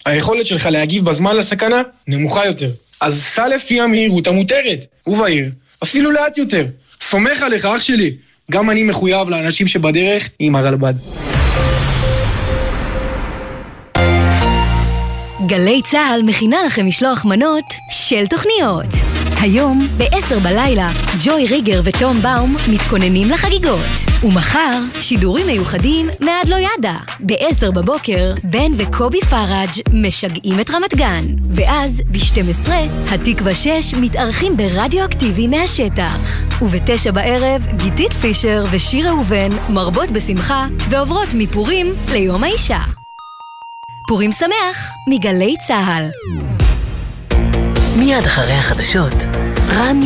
היכולת שלך להגיב בזמן לסכנה נמוכה יותר. אז סע לפי המהירות המותרת, ובעיר, אפילו לאט יותר. סומך עליך, אח שלי. גם אני מחויב לאנשים שבדרך עם הרלב"ד. גלי צה"ל מכינה לכם משלוח מנות של תוכניות. היום, ב-10 בלילה, ג'וי ריגר וטום באום מתכוננים לחגיגות. ומחר, שידורים מיוחדים מעד לא ידע. ב-10 בבוקר, בן וקובי פראג' משגעים את רמת גן. ואז, ב-12, התקווה 6 מתארחים ברדיו אקטיבי מהשטח. וב-9 בערב, גיתית פישר ושיר ראובן מרבות בשמחה ועוברות מפורים ליום האישה. פורים שמח מגלי צה"ל. מיד אחרי החדשות, רן